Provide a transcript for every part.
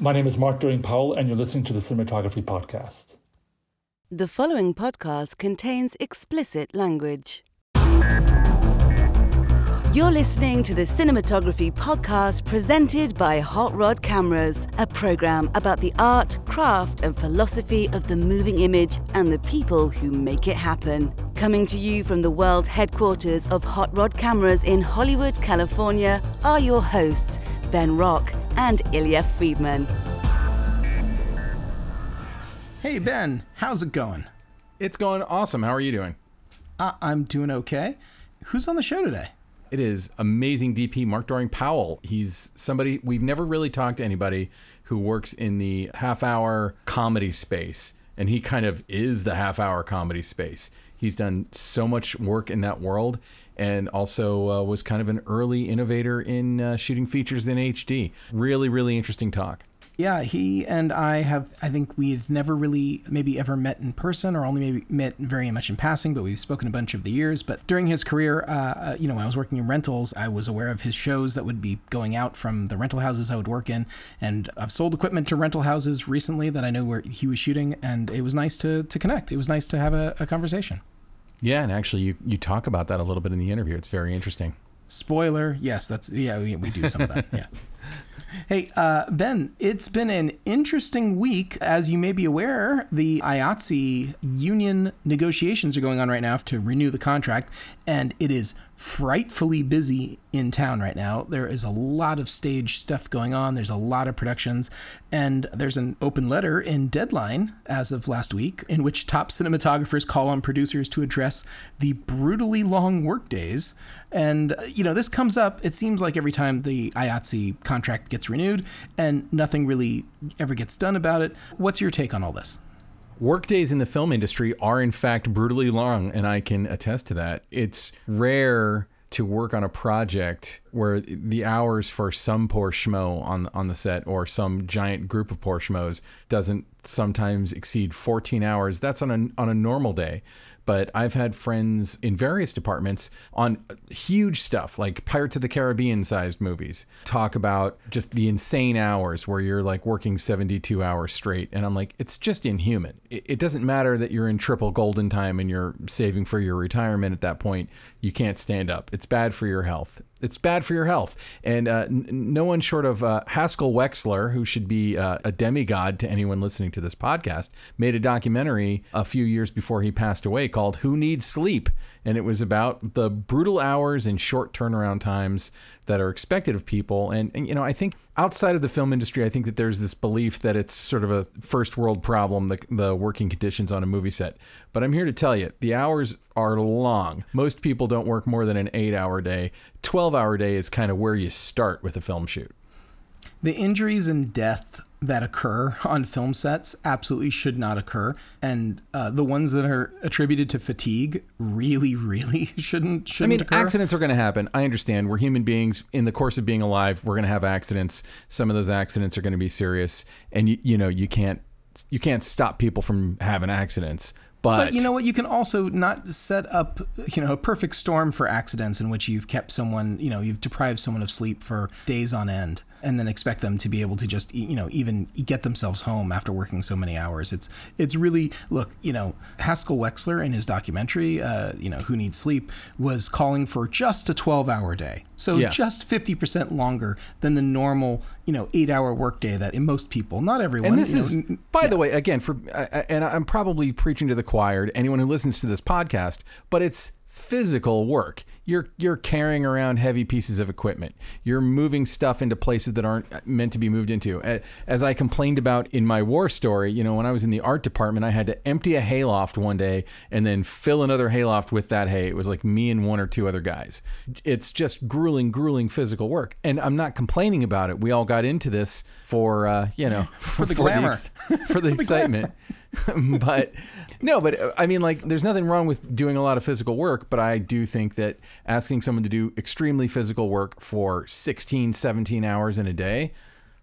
My name is Mark Doering Powell, and you're listening to the Cinematography Podcast. The following podcast contains explicit language. You're listening to the Cinematography Podcast presented by Hot Rod Cameras, a program about the art, craft, and philosophy of the moving image and the people who make it happen. Coming to you from the world headquarters of Hot Rod Cameras in Hollywood, California, are your hosts, Ben Rock and Illya Friedman. Hey, Ben, how's it going? It's going awesome. How are you doing? Uh, I'm doing okay. Who's on the show today? It is amazing DP Mark Doering Powell. He's somebody we've never really talked to anybody who works in the half hour comedy space, and he kind of is the half hour comedy space. He's done so much work in that world and also uh, was kind of an early innovator in uh, shooting features in HD. Really, really interesting talk. Yeah, he and I have, I think we've never really maybe ever met in person or only maybe met very much in passing, but we've spoken a bunch of the years. But during his career, uh, uh, you know, when I was working in rentals, I was aware of his shows that would be going out from the rental houses I would work in. And I've sold equipment to rental houses recently that I know where he was shooting. And it was nice to, to connect. It was nice to have a, a conversation. Yeah, and actually, you, you talk about that a little bit in the interview. It's very interesting. Spoiler, yes, that's yeah, we, we do some of that. Yeah. Hey, uh, Ben, it's been an interesting week. As you may be aware, the IATSE union negotiations are going on right now to renew the contract, and it is frightfully busy in town right now. There is a lot of stage stuff going on, there's a lot of productions, and there's an open letter in Deadline as of last week in which top cinematographers call on producers to address the brutally long workdays. And, uh, you know, this comes up, it seems like every time the IATSE contract gets renewed, and nothing really ever gets done about it. What's your take on all this? Workdays in the film industry are, in fact, brutally long, and I can attest to that. It's rare to work on a project where the hours for some poor schmo on on the set or some giant group of poor schmoes doesn't sometimes exceed 14 hours. That's on a on a normal day but I've had friends in various departments on huge stuff like Pirates of the Caribbean sized movies talk about just the insane hours where you're like working 72 hours straight. And I'm like, it's just inhuman. It, doesn't matter that you're in triple golden time and you're saving for your retirement at that point. You can't stand up. It's bad for your health. It's bad for your health. And uh, n- no one short of uh, Haskell Wexler, who should be uh, a demigod to anyone listening to this podcast, made a documentary a few years before he passed away called Who Needs Sleep? And it was about the brutal hours and short turnaround times that are expected of people. And, and, you know, I think outside of the film industry, I think that there's this belief that it's sort of a first world problem, the, the working conditions on a movie set. But I'm here to tell you, the hours are long. Most people don't work more than an eight hour day. 12 hour day is kind of where you start with a film shoot. The injuries and death that occur on film sets absolutely should not occur. And uh, the ones that are attributed to fatigue really, really shouldn't, shouldn't I mean, occur. accidents are going to happen. I understand. We're human beings. In the course of being alive, we're going to have accidents. Some of those accidents are going to be serious. And, you, you know, you can't, you can't stop people from having accidents. But, but, you know what? You can also not set up, you know, a perfect storm for accidents in which you've kept someone, you know, you've deprived someone of sleep for days on end and then expect them to be able to just you know even get themselves home after working so many hours it's it's really look you know haskell wexler in his documentary uh, you know who needs sleep was calling for just a 12 hour day so yeah. just 50% longer than the normal you know eight hour workday that in most people not everyone and this know, is by yeah. the way again for uh, and i'm probably preaching to the choir to anyone who listens to this podcast but it's physical work. You're you're carrying around heavy pieces of equipment. You're moving stuff into places that aren't meant to be moved into. As I complained about in my war story, you know, when I was in the art department, I had to empty a hayloft one day and then fill another hayloft with that hay. It was like me and one or two other guys. It's just grueling, grueling physical work, and I'm not complaining about it. We all got into this for uh, you know for, for the glamour, the, for the excitement. but no, but uh, I mean, like, there's nothing wrong with doing a lot of physical work, but I do think that asking someone to do extremely physical work for 16, 17 hours in a day,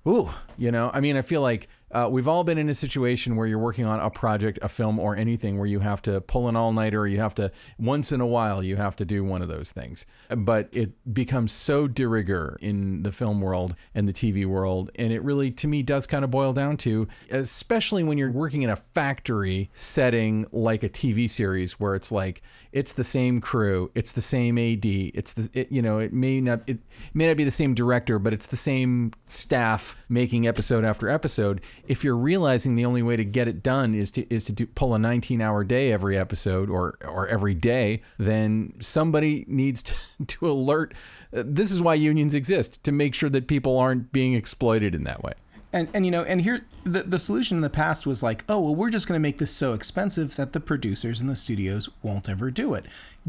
ooh, you know, I mean, I feel like Uh, we've all been in a situation where you're working on a project, a film, or anything where you have to pull an all nighter, or you have to, once in a while, you have to do one of those things. But it becomes so de rigueur in the film world and the TV world. And it really, to me, does kind of boil down to, especially when you're working in a factory setting like a TV series where it's like, it's the same crew, it's the same AD, it's the, it, you know, it may not, it may not be the same director, but it's the same staff making episode after episode if you're realizing the only way to get it done is to is to do, pull a 19 hour day every episode or or every day, then somebody needs to, to alert. Uh, this is why unions exist to make sure that people aren't being exploited in that way. And and you know, and here the the solution in the past was like, oh well, we're just going to make this so expensive that the producers and the studios won't ever do it.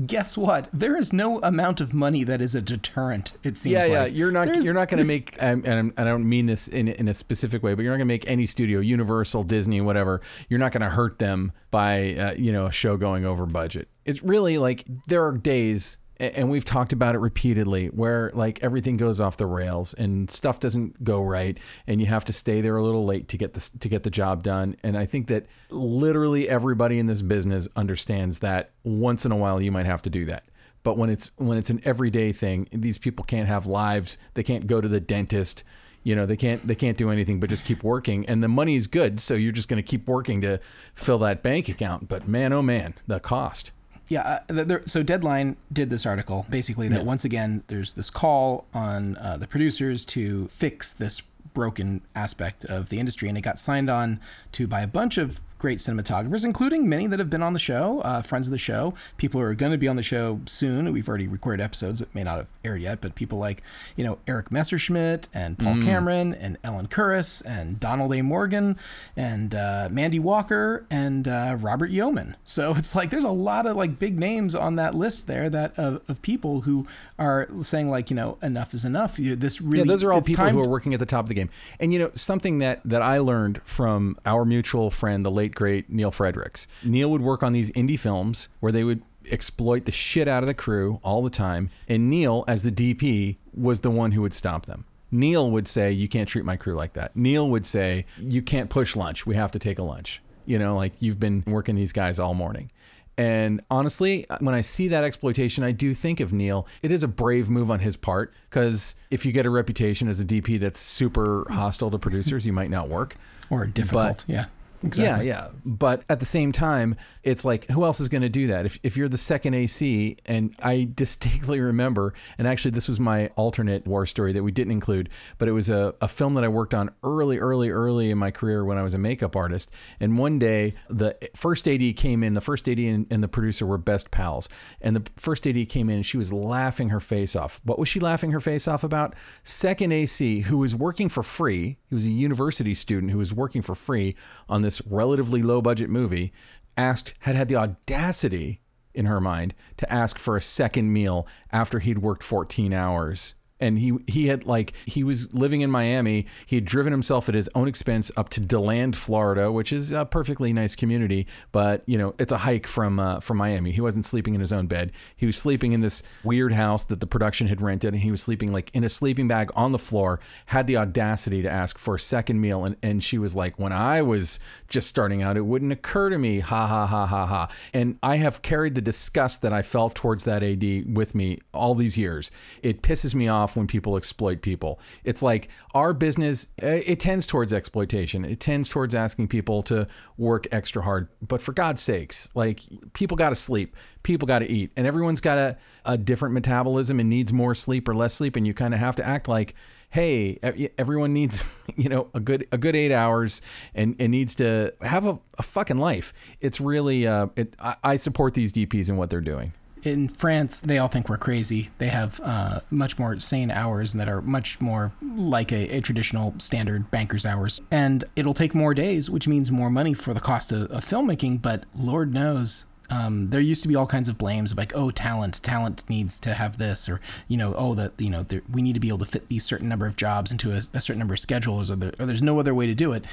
Guess what? There is no amount of money that is a deterrent. It seems. Yeah, like. yeah. You're not There's- you're not going to make, um, and I don't mean this in in a specific way, but you're not going to make any studio, Universal, Disney, whatever. You're not going to hurt them by uh, you know a show going over budget. It's really like there are days and we've talked about it repeatedly where like everything goes off the rails and stuff doesn't go right and you have to stay there a little late to get this to get the job done. And i think that literally everybody in this business understands that once in a while you might have to do that. But when it's when it's an everyday thing these people can't have lives. They can't go to the dentist. You know they can't they can't do anything but just keep working. And the money is good so you're just going to keep working to fill that bank account. But man oh man the cost Yeah, uh, there, so Deadline did this article basically that once again there's this call on uh, the producers to fix this broken aspect of the industry, and it got signed on to by a bunch of great cinematographers, including many that have been on the show, uh, friends of the show, people who are going to be on the show soon. We've already recorded episodes that may not have aired yet, but people like you know Eric Messerschmidt and Paul Cameron and Ellen Kuras and Donald A. Morgan and uh, Mandy Walker and uh, Robert Yeoman. So it's like there's a lot of like big names on that list there that of, of people who are saying like you know enough is enough. You, this really Yeah, those are all people who are working at the top of the game. And you know, something that that I learned from our mutual friend, the late great Neal Fredericks. Neal would work on these indie films where they would exploit the shit out of the crew all the time, and Neal, as the DP, was the one who would stop them. Neal would say, "You can't treat my crew like that." Neal would say, "You can't push lunch. We have to take a lunch." You know, like you've been working these guys all morning. And honestly, when I see that exploitation, I do think of Neal. It is a brave move on his part because if you get a reputation as a DP that's super hostile to producers, you might not work. or difficult. yeah, exactly. Yeah, yeah. But at the same time, it's like, who else is going to do that? If, if you're the second AC, and I distinctly remember, and actually, this was my alternate war story that we didn't include, but it was a, a film that I worked on early, early, early in my career when I was a makeup artist. And one day, the first AD came in, the first AD and, and the producer were best pals. And the first AD came in, and she was laughing her face off. What was she laughing her face off about? Second AC, who was working for free, he was a university student who was working for free on this relatively low budget movie, asked, had had the audacity in her mind to ask for a second meal after he'd worked 14 hours. And he he had like he was living in Miami. He had driven himself at his own expense up to Deland, Florida, which is a perfectly nice community, but you know it's a hike from uh, from Miami. He wasn't sleeping in his own bed. He was sleeping in this weird house that the production had rented, and he was sleeping like in a sleeping bag on the floor. Had the audacity to ask for a second meal, and and she was like, "When I was just starting out, it wouldn't occur to me." Ha ha ha ha ha. And I have carried the disgust that I felt towards that AD with me all these years. It pisses me off when people exploit people. It's like our business, uh, it tends towards exploitation. It tends towards asking people to work extra hard. But for God's sakes, like people got to sleep, people got to eat, and everyone's got a, a different metabolism and needs more sleep or less sleep. And you kind of have to act like, hey, everyone needs, you know, a good a good eight hours and, and needs to have a, a fucking life. It's really, uh, it, I, I support these DPs and what they're doing. In France, they all think we're crazy. They have uh, much more sane hours that are much more like a, a traditional standard banker's hours. And it'll take more days, which means more money for the cost of, of filmmaking. But Lord knows, um, there used to be all kinds of blames like, oh, talent, talent needs to have this, or you know, oh, that you know, there, we need to be able to fit these certain number of jobs into a, a certain number of schedules, or, there, or there's no other way to do it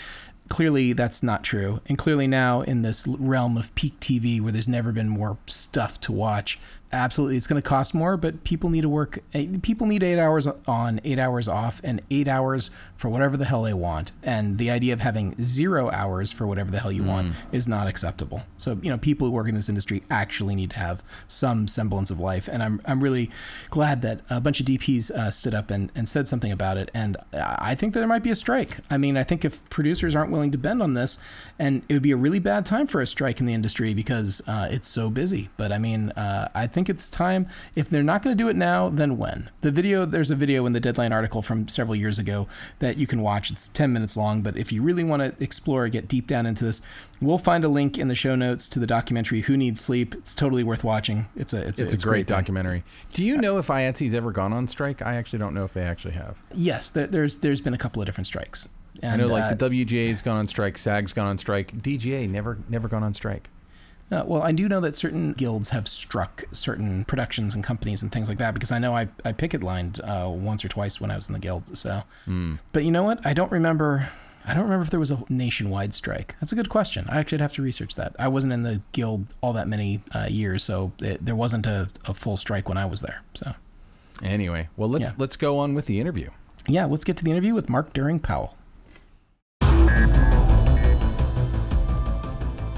clearly that's not true. And clearly now in this realm of peak TV where there's never been more stuff to watch, Absolutely, it's going to cost more, but people need to work. People need eight hours on, eight hours off, and eight hours for whatever the hell they want. And the idea of having zero hours for whatever the hell you want is not acceptable. So you know, people who work in this industry actually need to have some semblance of life. And I'm I'm really glad that a bunch of DPs uh, stood up and, and said something about it. And I think that there might be a strike. I mean, I think if producers aren't willing to bend on this, and it would be a really bad time for a strike in the industry because uh, it's so busy. But I mean, uh, I think it's time. If they're not going to do it now, then when? The video, there's a video in the Deadline article from several years ago that you can watch. It's 10 minutes long, but if you really want to explore, get deep down into this, we'll find a link in the show notes to the documentary "Who Needs Sleep." It's totally worth watching. It's a it's, It's, a, a great documentary. Do you know if IATSE's ever gone on strike? I actually don't know if they actually have. Yes, there, there's there's been a couple of different strikes. And, I know like uh, the WGA's gone on strike, SAG's gone on strike, DGA never never gone on strike. Uh, well, I do know that certain guilds have struck certain productions and companies and things like that because I know I, I picket lined uh, once or twice when I was in the guild. So, but you know what? I don't remember. I don't remember if there was a nationwide strike. That's a good question. I actually have to research that. I wasn't in the guild all that many uh, years, so it, there wasn't a, a full strike when I was there. So, Anyway, well let's Yeah. let's go on with the interview. yeah, let's get to the interview with Mark Doering Powell.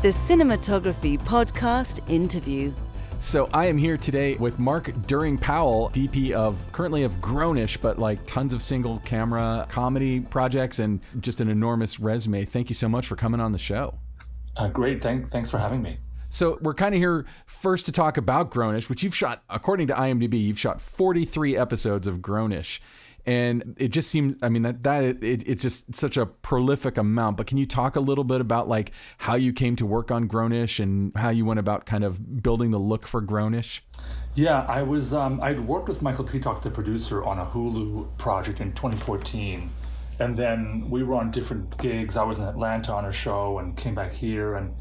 The Cinematography Podcast interview. So I am here today with Mark Doering Powell, DP of currently of Grownish, but like tons of single camera comedy projects and just an enormous resume. Thank you so much for coming on the show. Uh, great. Thank, thanks for having me. So we're kind of here first to talk about Grownish, which you've shot, according to IMDb, you've shot 43 episodes of Grownish. And it just seems, I mean, that, that it, it's just such a prolific amount. But can you talk a little bit about like how you came to work on Grownish and how you went about kind of building the look for Grownish? Yeah, I was. Um, I'd worked with Michael Peacock, the producer, on a Hulu project in 2014, and then we were on different gigs. I was in Atlanta on a show and came back here, and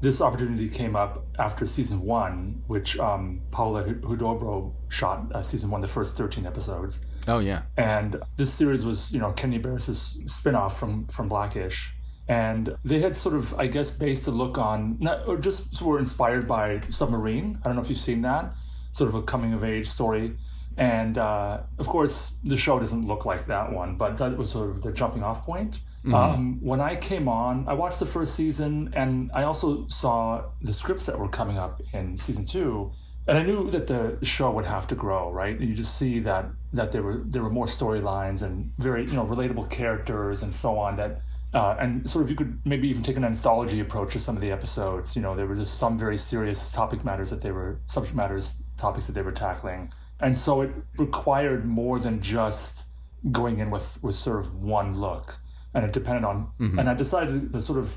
this opportunity came up after season one, which um, Paula Huidobro shot uh, season one, the first 13 episodes. Oh, yeah. And this series was, you know, Kenya Barris's spin-off from from Blackish. And they had sort of, I guess, based the look on, not, or just were inspired by Submarine. I don't know if you've seen that, sort of a coming of age story. And uh, of course, the show doesn't look like that one, but that was sort of the jumping off point. Um, when I came on, I watched the first season and I also saw the scripts that were coming up in season two. And I knew that the show would have to grow, right? And you just see that that there were there were more storylines and very you know relatable characters and so on that uh, and sort of you could maybe even take an anthology approach to some of the episodes. You know, there were just some very serious topic matters that they were subject matters topics that they were tackling, and so it required more than just going in with with sort of one look, and it depended on. And I decided to sort of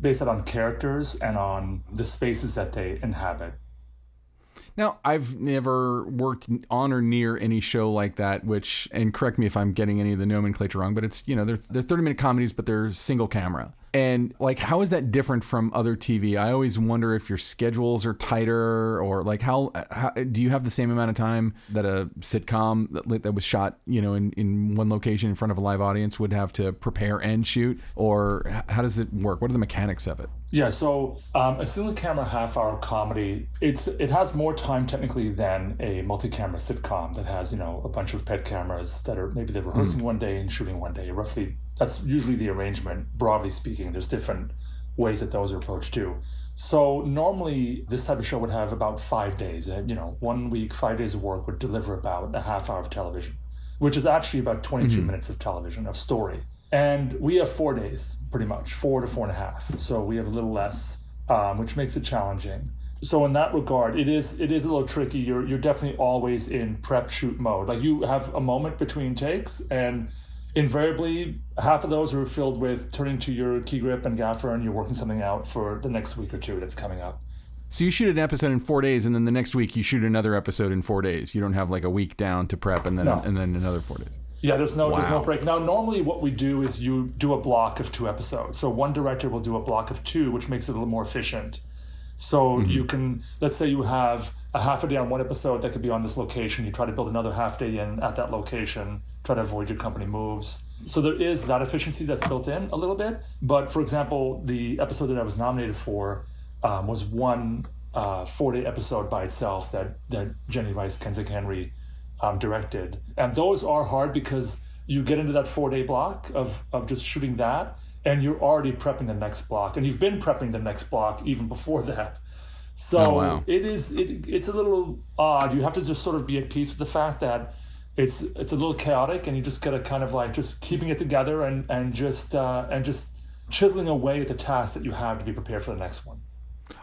base it on characters and on the spaces that they inhabit. Now, I've never worked on or near any show like that, which, and correct me if I'm getting any of the nomenclature wrong, but it's, you know, they're, they're 30 minute comedies, but they're single camera. And like, how is that different from other TV? I always wonder if your schedules are tighter or like how, how do you have the same amount of time that a sitcom that, that was shot, you know, in, in one location in front of a live audience would have to prepare and shoot? Or how does it work? What are the mechanics of it? Yeah, so um, a single camera half hour comedy, it's it has more time technically than a multi camera sitcom that has, you know, a bunch of pet cameras that are maybe they're rehearsing one day and shooting one day. Roughly that's usually the arrangement, broadly speaking. There's different ways that those are approached too. So normally this type of show would have about five days. You know, one week, five days of work would deliver about a half hour of television, which is actually about 22 minutes of television of story. And we have four days, pretty much, four to four and a half. So we have a little less, um, which makes it challenging. So in that regard, it is it is a little tricky. You're you're definitely always in prep shoot mode. Like you have a moment between takes, and invariably half of those are filled with turning to your key grip and gaffer, and you're working something out for the next week or two that's coming up. So you shoot an episode in four days, and then the next week you shoot another episode in four days. You don't have like a week down to prep, and then No. and then another four days. Yeah, there's no there's no break. Now, normally what we do is you do a block of two episodes. So one director will do a block of two, which makes it a little more efficient. So mm-hmm. you can let's say you have a half a day on one episode that could be on this location. You try to build another half day in at that location. Try to avoid your company moves. So there is that efficiency that's built in a little bit. But for example, the episode that I was nominated for um, was one uh, four day episode by itself that that Jenny Rice, Kenzik Henry um, directed, and those are hard because you get into that four day block of of just shooting that, and you're already prepping the next block, and you've been prepping the next block even before that. So Oh, wow. it is it, it's a little odd. You have to just sort of be at peace with the fact that it's it's a little chaotic, and you just gotta kind of like just keeping it together and and just uh, and just chiseling away at the task that you have to be prepared for the next one.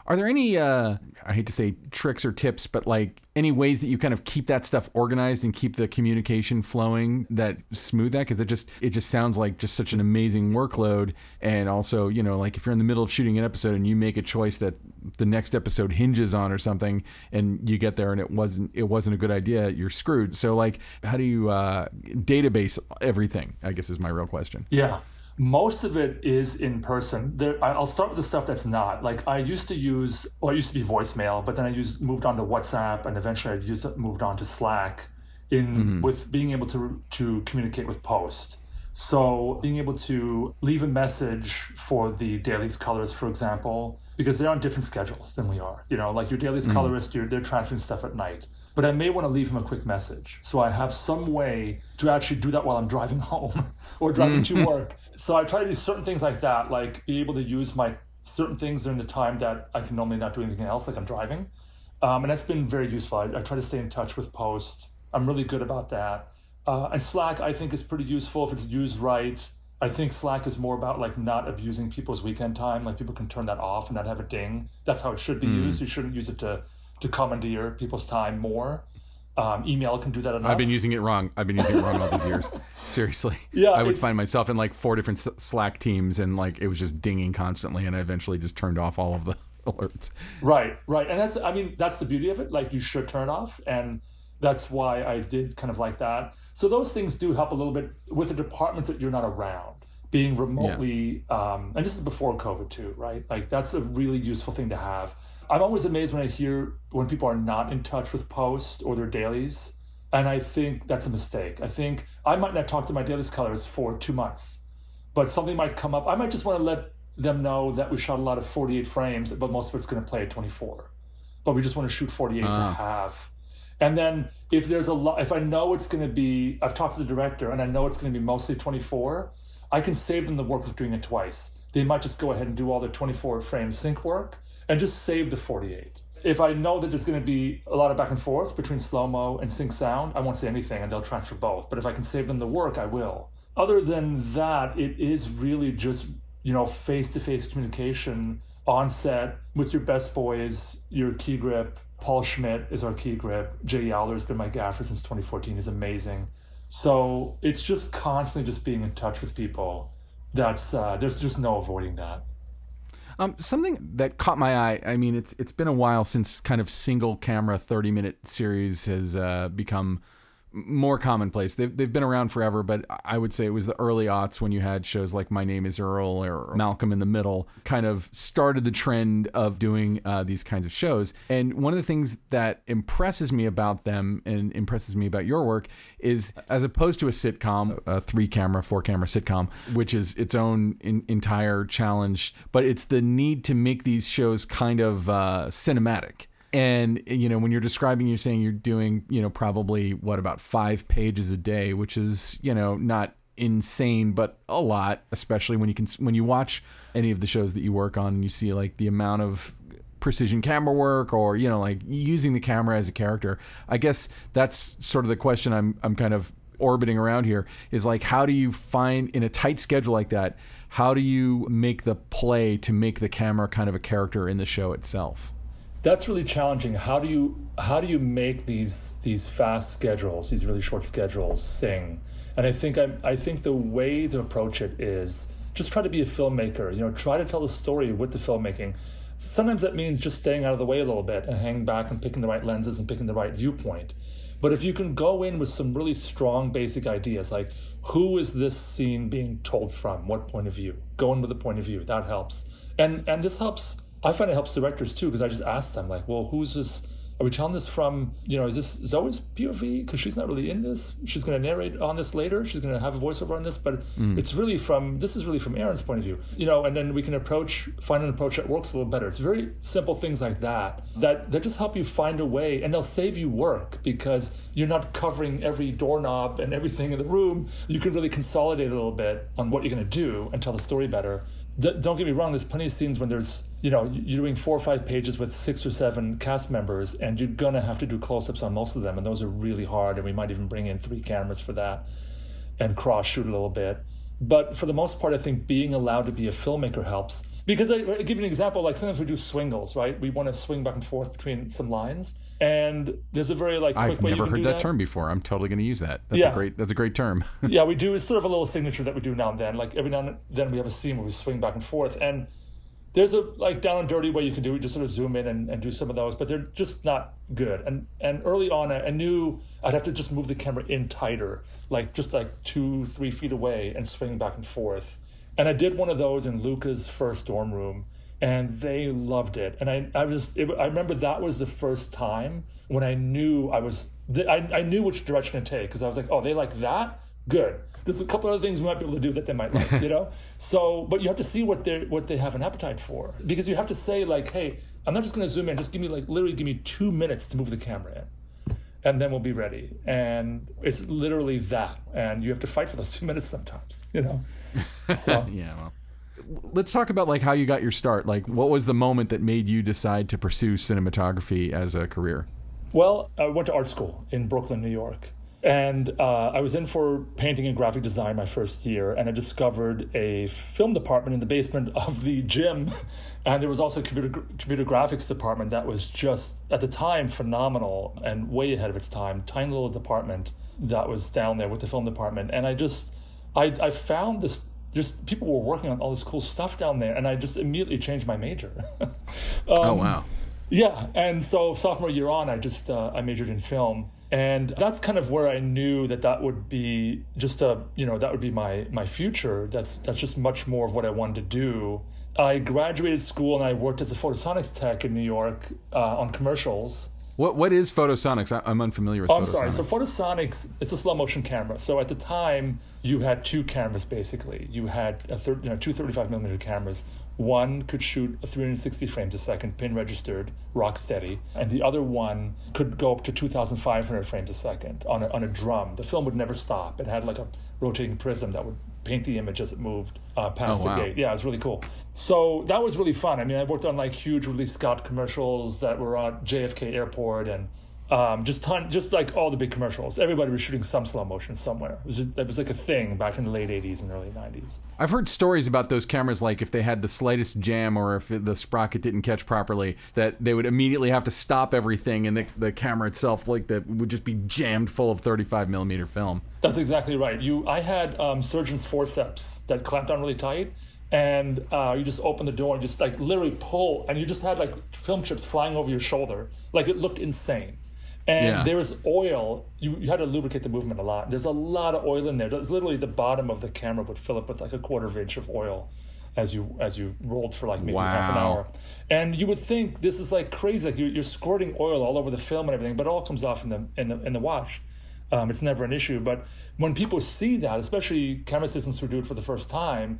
Are there any, uh, I hate to say tricks or tips, but like any ways that you kind of keep that stuff organized and keep the communication flowing that smooth that? Because it just, it just sounds like just such an amazing workload. And also, you know, like if you're in the middle of shooting an episode and you make a choice that the next episode hinges on or something and you get there and it wasn't, it wasn't a good idea, you're screwed. So like, how do you, uh, database everything? I guess is my real question. Yeah. Most of it is in person. There, I'll start with the stuff that's not. Like I used to use, well, it used to be voicemail, but then I used moved on to WhatsApp, and eventually I used moved on to Slack. In mm-hmm. with being able to to communicate with post. So being able to leave a message for the dailies colorist, for example, because they're on different schedules than we are. You know, like your dailies mm-hmm. colorist, you're, they're transferring stuff at night. But I may want to leave them a quick message. So I have some way to actually do that while I'm driving home or driving to mm. work. So I try to do certain things like that, like be able to use my certain things during the time that I can normally not do anything else, like I'm driving. Um, and that's been very useful. I, I try to stay in touch with Post. I'm really good about that. Uh, and Slack, I think, is pretty useful if it's used right. I think Slack is more about like not abusing people's weekend time. Like people can turn that off and not have a ding. That's how it should be used. You shouldn't use it to to commandeer people's time more. Um, email can do that enough. I've been using it wrong. I've been using it wrong all these years. Seriously. Yeah, I would find myself in like four different Slack teams and like it was just dinging constantly and I eventually just turned off all of the alerts. Right, right. And that's, I mean, that's the beauty of it. Like, you should turn off. And that's why I did kind of like that. So, those things do help a little bit with the departments that you're not around, being remotely, um, and this is before COVID too, right? Like, that's a really useful thing to have. I'm always amazed when I hear when people are not in touch with Post or their dailies. And I think that's a mistake. I think I might not talk to my dailies colors for two months but something might come up. I might just want to let them know that we shot a lot of 48 frames, but most of it's going to play at 24. But we just want to shoot 48 to ah. have. And then if there's a lot, if I know it's going to be, I've talked to the director and I know it's going to be mostly 24, I can save them the work of doing it twice. They might just go ahead and do all their 24 frame sync work and just save the 48. If I know that there's going to be a lot of back and forth between slow mo and sync sound, I won't say anything and they'll transfer both. But if I can save them the work, I will. Other than that, it is really just, you know, face to face communication on set with your best boys, your key grip. Paul Schmidt is our key grip. Jay Yowler's been my gaffer since 2014. He's amazing. So it's just constantly just being in touch with people. That's uh, there's just no avoiding that. Um, something that caught my eye. I mean, it's it's been a while since kind of single camera thirty minute series has uh, become more commonplace. They've they've been around forever, but I would say it was the early aughts when you had shows like My Name Is Earl or Malcolm in the Middle, kind of started the trend of doing uh, these kinds of shows. And one of the things that impresses me about them and impresses me about your work is, as opposed to a sitcom, a three camera, four camera sitcom, which is its own in, entire challenge, but it's the need to make these shows kind of uh, cinematic. And you know, when you're describing, you're saying you're doing, you know, probably what about five pages a day, which is, you know, not insane, but a lot, especially when you can when you watch any of the shows that you work on and you see like the amount of precision camera work or you know like using the camera as a character. I guess that's sort of the question I'm I'm kind of orbiting around here is like how do you find in a tight schedule like that how do you make the play to make the camera kind of a character in the show itself that's really challenging. How do you how do you make these these fast schedules, these really short schedules, sing? And I think I I think the way to approach it is just try to be a filmmaker. You know, try to tell the story with the filmmaking. Sometimes that means just staying out of the way a little bit and hanging back and picking the right lenses and picking the right viewpoint. But if you can go in with some really strong basic ideas, like who is this scene being told from, what point of view, go in with a point of view, that helps. And and this helps I find it helps directors too because I just ask them like, well, who's this? are we telling this from, you know, is this Zoe's POV? Because she's not really in this. She's going to narrate on this later. She's going to have a voiceover on this, but mm. it's really from, this is really from Aaron's point of view, you know, and then we can approach, find an approach that works a little better. It's very simple things like that, that, that just help you find a way and they'll save you work because you're not covering every doorknob and everything in the room. You can really consolidate a little bit on what you're going to do and tell the story better d- don't get me wrong. There's plenty of scenes when there's you know you're doing four or five pages with six or seven cast members, and you're gonna have to do close-ups on most of them, and those are really hard. And we might even bring in three cameras for that, and cross shoot a little bit. But for the most part, I think being allowed to be a filmmaker helps. Because I, I give you an example, like sometimes we do swingles, right? We want to swing back and forth between some lines, and there's a very like quick I've way never heard that, that term before. I'm totally going to use that. That's Yeah. a great. That's a great term. yeah, we do. It's sort of a little signature that we do now and then. Like every now and then we have a scene where we swing back and forth. And there's a like down and dirty way you can do it. Just sort of zoom in and, and do some of those, but they're just not good. And and early on, I, I knew I'd have to just move the camera in tighter, like just like two, three feet away, and swing back and forth. And I did one of those in Luca's first dorm room, and they loved it. And I, I was, it, I remember that was the first time when I knew I was, th- I, I knew which direction to take because I was like, oh, they like that, good. There's a couple other things we might be able to do that they might like, you know. So, but you have to see what they what they have an appetite for because you have to say like, hey, I'm not just going to zoom in. Just give me like literally give me two minutes to move the camera in and then we'll be ready. And it's literally that. And you have to fight for those two minutes sometimes, you know? So, yeah. Well, let's talk about like how you got your start. Like, what was the moment that made you decide to pursue cinematography as a career? well, I went to art school in Brooklyn, New York. And uh, I was in for painting and graphic design my first year, and I discovered a film department in the basement of the gym. And there was also a computer, computer graphics department that was just, at the time, phenomenal and way ahead of its time. Tiny little department that was down there with the film department. And I just, I, I found this, just people were working on all this cool stuff down there, and I just immediately changed my major. oh wow. Yeah, and so sophomore year on, I just uh, I majored in film, and that's kind of where I knew that that would be just a you know that would be my my future. That's that's just much more of what I wanted to do. I graduated school and I worked as a photosonics tech in New York uh, on commercials. What what is photosonics? I- I'm unfamiliar with Oh, I'm sorry. So photosonics, it's a slow motion camera. So at the time, you had two cameras basically. You had a thir- you know, two 35 millimeter cameras. One could shoot a 360 frames a second, pin registered, rock steady, and the other one could go up to 2,500 frames a second on a, on a drum. The film would never stop. It had like a rotating prism that would paint the image as it moved uh, past Oh, the wow. gate. Yeah, it was really cool. So that was really fun. I mean, I worked on like huge Ridley Scott commercials that were on JFK Airport and um, just ton, just like all the big commercials. Everybody was shooting some slow motion somewhere. It was, it was like a thing back in the late '80s and early '90s. I've heard stories about those cameras, like if they had the slightest jam or if the sprocket didn't catch properly, that they would immediately have to stop everything, and the, the camera itself, like that, would just be jammed full of 35 millimeter film. That's exactly right. You, I had um, surgeon's forceps that clamped down really tight, and uh, you just open the door and just like literally pull, and you just had like film chips flying over your shoulder. Like it looked insane. And Yeah. there was oil. You, you had to lubricate the movement a lot. There's a lot of oil in there. There's literally the bottom of the camera would fill up with like a quarter of an inch of oil as you as you rolled for like maybe half an hour. And you would think this is like crazy. Like you're, you're squirting oil all over the film and everything, but it all comes off in the in the in the wash. Um, it's never an issue. But when people see that, especially camera assistants who do it for the first time,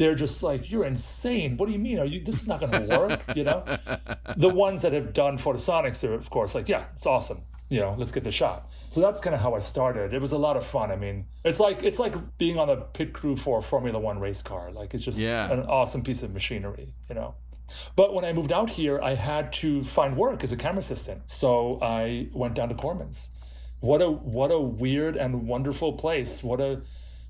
they're just like, "You're insane! What do you mean? Are you? This is not going to work." you know, the ones that have done photosonics, they're of course like, "Yeah, it's awesome. You know, let's get the shot." So that's kind of how I started. It was a lot of fun. I mean, it's like it's like being on a pit crew for a Formula One race car. Like it's just Yeah. an awesome piece of machinery. You know. But when I moved out here, I had to find work as a camera assistant. So I went down to Corman's. What a what a weird and wonderful place. What a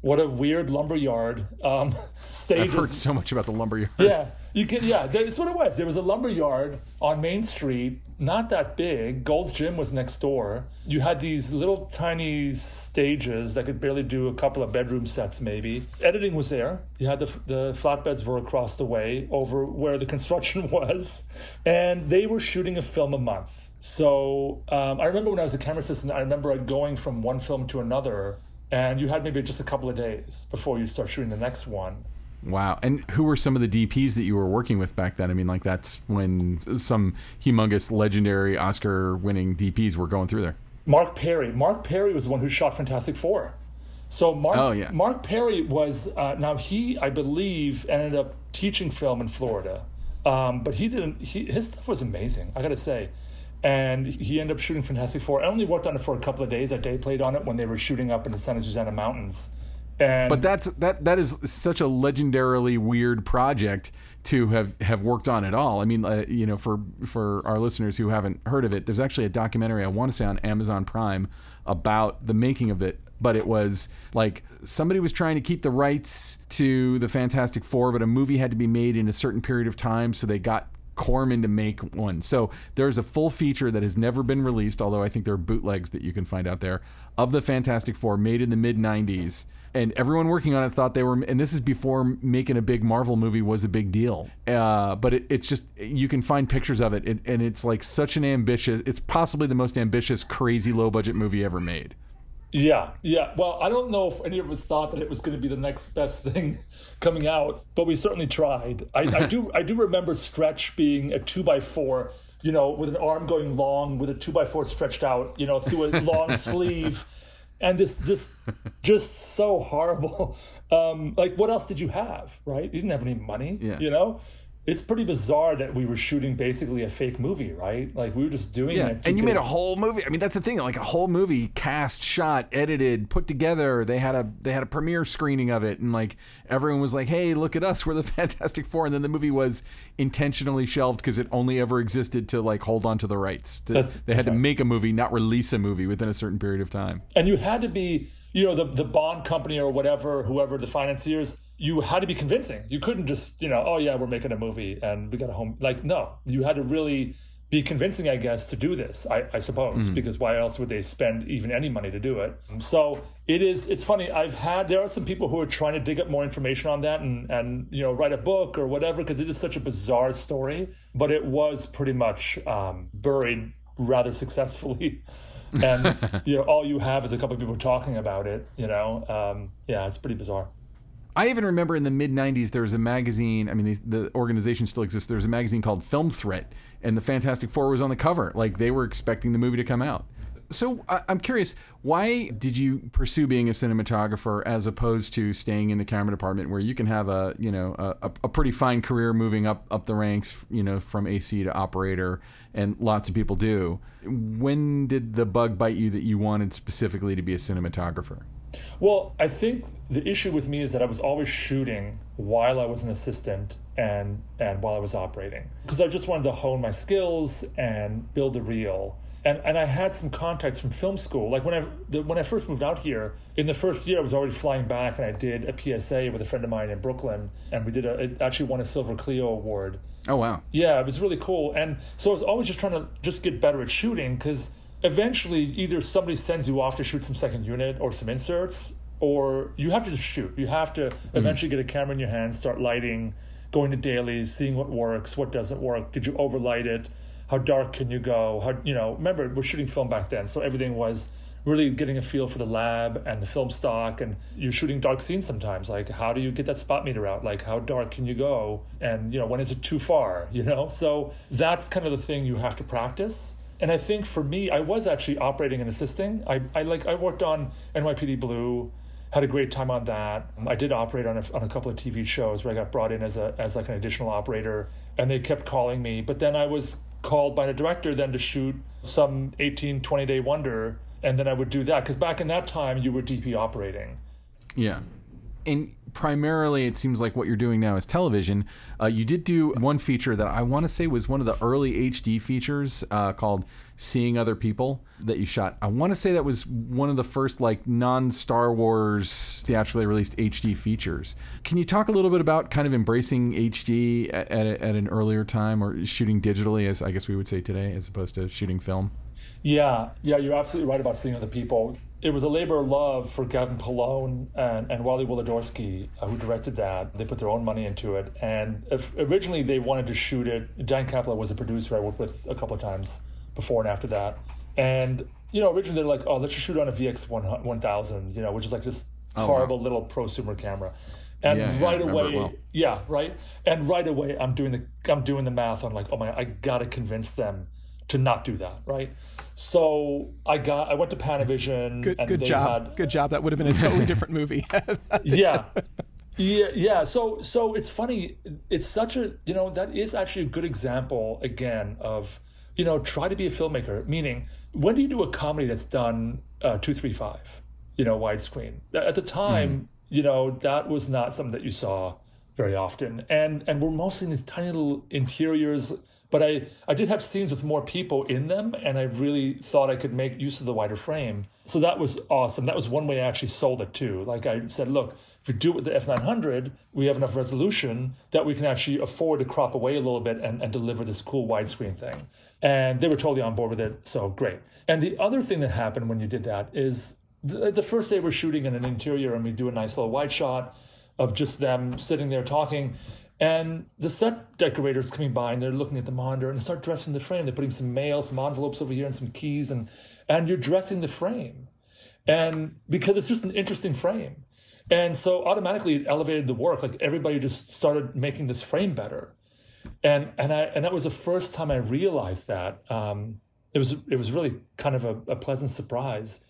what a weird lumberyard um, stage. I've heard so much about the lumberyard. yeah, you can. Yeah, that's what it was. There was a lumber yard on Main Street, not that big. Gold's Gym was next door. You had these little tiny stages that could barely do a couple of bedroom sets, maybe. Editing was there. You had the the flatbeds were across the way over where the construction was, and they were shooting a film a month. So um, I remember when I was a camera assistant, I remember going from one film to another, and you had maybe just a couple of days before you start shooting the next one Wow. And who were some of the DPs that you were working with back then? I mean, like that's when some humongous, legendary Oscar winning DPs were going through there. Mark Parry. Mark Parry was the one who shot Fantastic Four. So Mark, oh, yeah. Mark Parry was uh, now he I believe ended up teaching film in Florida, um, but he didn't. He, his stuff was amazing. I got to say, and he ended up shooting Fantastic Four. I only worked on it for a couple of days. I day played on it when they were shooting up in the Santa Susana Mountains. And but that's that that is such a legendarily weird project to have have worked on at all. I mean, uh, you know, for for our listeners who haven't heard of it, there's actually a documentary I want to say on Amazon Prime about the making of it. But it was like somebody was trying to keep the rights to the Fantastic Four, but a movie had to be made in a certain period of time, so they got Corman to make one. So there's a full feature that has never been released, although I think there are bootlegs that you can find out there of the Fantastic Four made in the mid 90s and everyone working on it thought they were and this is before making a big marvel movie was a big deal. Uh, but it, it's just you can find pictures of it, it and it's like such an ambitious it's possibly the most ambitious crazy low budget movie ever made yeah, yeah. Well, I don't know if any of us thought that it was going to be the next best thing coming out, but we certainly tried. I, I do, I do remember Stretch being a two by four, you know, with an arm going long, with a two by four stretched out, you know, through a long sleeve and this just just so horrible um like what else did you have right you didn't have any money yeah. you know it's pretty bizarre that we were shooting basically a fake movie, right? Like we were just doing yeah. it. and you made a whole movie. I mean, that's the thing. Like a whole movie, cast, shot, edited, put together. They had a they had a premiere screening of it, and like everyone was like, "Hey, look at us, we're the Fantastic Four. And then the movie was intentionally shelved because it only ever existed to like hold on to the rights. To, they had that's to make a movie, not release a movie within a certain period of time. and you had to be you know the the bond company or whatever whoever the financiers you had to be convincing. You couldn't just you know oh yeah we're making a movie and we got a home like no you had to really be convincing i guess to do this i, I suppose because why else would they spend even any money to do it? So it is it's funny i've had there are some people who are trying to dig up more information on that and and you know write a book or whatever because it is such a bizarre story but it was pretty much um, buried rather successfully and you know all you have is a couple of people talking about it you know um, yeah it's pretty bizarre I even remember in the mid 90s, there was a magazine. I mean, the, the organization still exists. There was a magazine called Film Threat, and the Fantastic Four was on the cover. Like they were expecting the movie to come out. So I'm curious, why did you pursue being a cinematographer as opposed to staying in the camera department, where you can have a you know a, a pretty fine career moving up up the ranks, you know, from AC to operator, and lots of people do. When did the bug bite you that you wanted specifically to be a cinematographer? Well, I think the issue with me is that I was always shooting while I was an assistant and and while I was operating because I just wanted to hone my skills and build a reel. And and I had some contacts from film school. Like when I the, when I first moved out here, in the first year I was already flying back and I did a PSA with a friend of mine in Brooklyn and we did a it actually won a Silver Clio award. Oh wow. Yeah, it was really cool. And so I was always just trying to just get better at shooting because eventually either somebody sends you off to shoot some second unit or some inserts, or you have to just shoot. You have to mm. eventually get a camera in your hand, start lighting, going to dailies, seeing what works, what doesn't work. Did you overlight it? How dark can you go? How you know? Remember, we're shooting film back then, so everything was really getting a feel for the lab and the film stock and you're shooting dark scenes sometimes like how do you get that spot meter out? Like how dark can you go? And you know when is it too far? You know? So that's kind of the thing you have to practice. And i think for me i was actually operating and assisting. I, I like i worked on nypd blue had a great time on that. I did operate on a, on a couple of tv shows where i got brought in as a as like an additional operator and they kept calling me. But then i was called by the director then to shoot some 18 20 day wonder and then I would do that because back in that time you were DP operating. Yeah. And primarily, it seems like what you're doing now is television. Uh, you did do one feature that I want to say was one of the early HD features uh, called Seeing Other People that you shot. I want to say that was one of the first, like, non Star Wars theatrically released HD features. Can you talk a little bit about kind of embracing HD at, at, at an earlier time or shooting digitally, as I guess we would say today, as opposed to shooting film? Yeah, yeah, you're absolutely right about seeing other people. It was a labor of love for Gavin Polone and, and Wally Wolodarsky, uh, who directed that. They put their own money into it. And if, originally they wanted to shoot it. Dan Kaplan was a producer I worked with a couple of times before and after that. And, you know, originally they're like, oh, let's just shoot on a VX 1000, you know, which is like this oh, horrible little prosumer camera. and Yeah, yeah, right remember it away, well. yeah, right, and right away, I'm doing the I'm doing the math on like, oh my, I gotta convince them to not do that, right? So I got I went to Panavision. Good, and good they job. Had, Good job. That would have been a totally different movie. yeah yeah yeah so so it's funny it's such a you know that is actually a good example again of you know try to be a filmmaker meaning when do you do a comedy that's done uh, 235 you know widescreen? At the time you know that was not something that you saw very often. And and we're mostly in these tiny little interiors but i i did have scenes with more people in them and i really thought i could make use of the wider frame. So that was awesome. That was one way i actually sold it too. Like i said look if we do it with the F900, we have enough resolution that we can actually afford to crop away a little bit and, and deliver this cool widescreen thing. And they were totally on board with it, so great. And the other thing that happened when you did that is the, the first day we're shooting in an interior and we do a nice little wide shot of just them sitting there talking. And the set decorators coming by and they're looking at the monitor and they start dressing the frame. They're putting some mail, some envelopes over here, and some keys, and and you're dressing the frame. And because it's just an interesting frame. And so automatically it elevated the work. Like everybody just started making this frame better. And and I and that was the first time I realized that. Um, it was it was really kind of a, a pleasant surprise.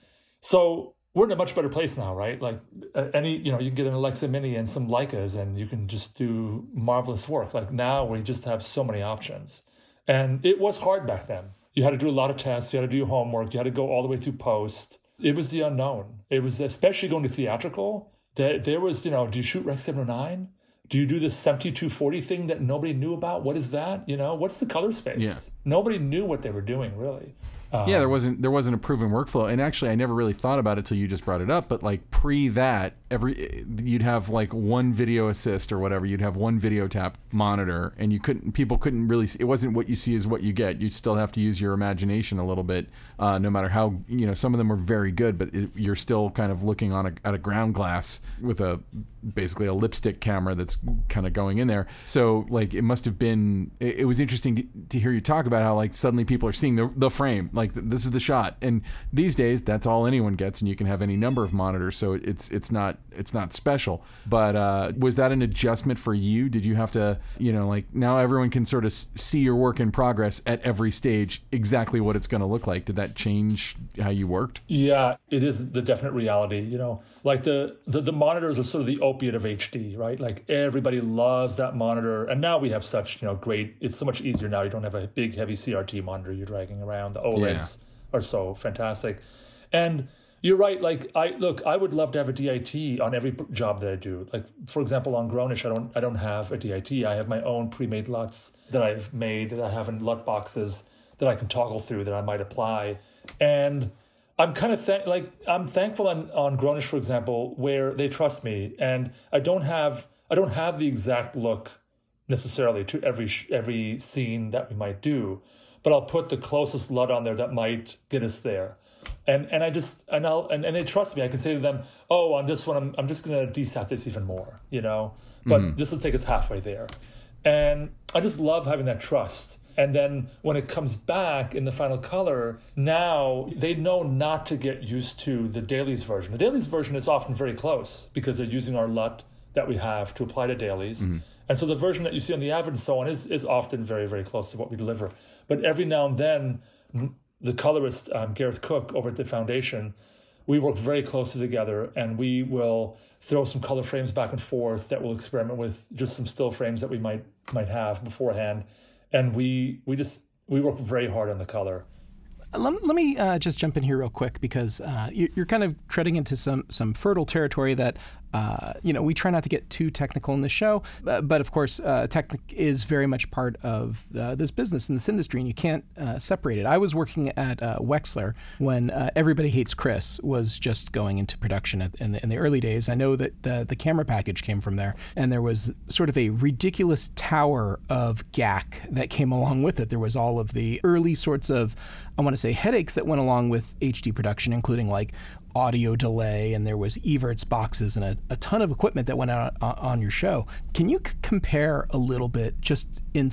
So we're in a much better place now, right? Like uh, any, you know, you can get an Alexa Mini and some Leicas, and you can just do marvelous work. Like now, we just have so many options, and it was hard back then. You had to do a lot of tests. You had to do your homework. You had to go all the way through post. It was the unknown. It was especially going to theatrical. There, there was, you know, do you shoot Rec 709? Do you do this 7240 thing that nobody knew about? What is that? You know, what's the color space? Yeah. Nobody knew what they were doing, really. yeah, there um, wasn't there wasn't a proven workflow, and actually, I never really thought about it till you just brought it up. But like pre that, every you'd have like one video assist or whatever. You'd have one video tap monitor, and you couldn't people couldn't really. See, it wasn't what you see is what you get. You'd still have to use your imagination a little bit, uh, no matter how you know some of them were very good, but it, you're still kind of looking on a, at a ground glass with a basically a lipstick camera that's kind of going in there. So like it must have been. It, it was interesting to, to hear you talk about how like suddenly people are seeing the the frame like this is the shot and these days that's all anyone gets and you can have any number of monitors so it- it's it's not it's not special but uh, was that an adjustment for you did you have to you know like now everyone can sort of see your work in progress at every stage exactly what it's going to look like did that change how you worked Yeah, it is the definite reality. You know, like the, the the monitors are sort of the opiate of HD, right? Like everybody loves that monitor, and now we have such you know great. It's so much easier now. You don't have a big heavy CRT monitor you're dragging around. The OLEDs are so fantastic, and you're right. Like I look, I would love to have a DIT on every job that I do. Like for example, on grown-ish, I don't I don't have a DIT. I have my own pre-made LUTs that I've made that I have in LUT boxes that I can toggle through that I might apply, and I'm kind of th- like I'm thankful on on grown-ish, for example, where they trust me, and I don't have I don't have the exact look necessarily to every every scene that we might do, but I'll put the closest LUT on there that might get us there, and and I just and I'll and, and they trust me. I can say to them, oh, on this one, I'm I'm just gonna desat this even more, you know, but mm-hmm. this will take us halfway there, and I just love having that trust. And then when it comes back in the final color, now they know not to get used to the dailies version. The dailies version is often very close because they're using our LUT that we have to apply to dailies. Mm-hmm. And so the version that you see on the average and so on is, is often very, very close to what we deliver. But every now and then, the colorist, um, Gareth Cook, over at the foundation, we work very closely together and we will throw some color frames back and forth that we'll experiment with just some still frames that we might might have beforehand. And we we just we work very hard on the color. Let, let me uh, just jump in here real quick because uh, you, you're kind of treading into some some fertile territory that uh, you know we try not to get too technical in the show, but, but of course, uh, tech is very much part of uh, this business and this industry, and you can't uh, separate it. I was working at uh, Wexler when uh, Everybody Hates Chris was just going into production at, in, the, in the early days. I know that the the camera package came from there, and there was sort of a ridiculous tower of GAC that came along with it. There was all of the early sorts of I want to say headaches that went along with HD production, including like audio delay, and there was Evertz boxes and a, a ton of equipment that went out on, on your show. Can you c- compare a little bit, just in,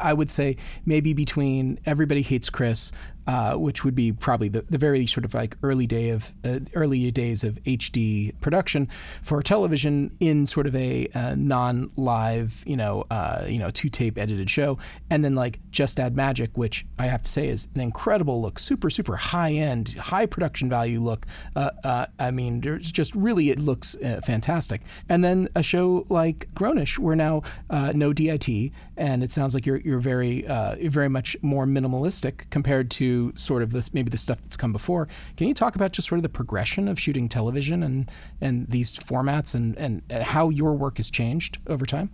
I would say maybe between Everybody Hates Chris uh, which would be probably the, the very sort of like early day of uh, early days of HD production for television in sort of a uh, non-live, you know, uh, you know, two-tape edited show, and then like Just Add Magic, which I have to say is an incredible look, super super high-end, high production value look. Uh, uh, I mean, there's just really it looks fantastic. And then a show like grown-ish, where now no DIT, and it sounds like you're you're very very much more minimalistic compared to sort of this maybe the stuff that's come before. Can you talk about just sort of the progression of shooting television and and these formats and and how your work has changed over time?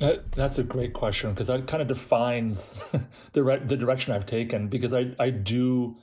Uh, that's a great question because that kind of defines the re- the direction I've taken because I I do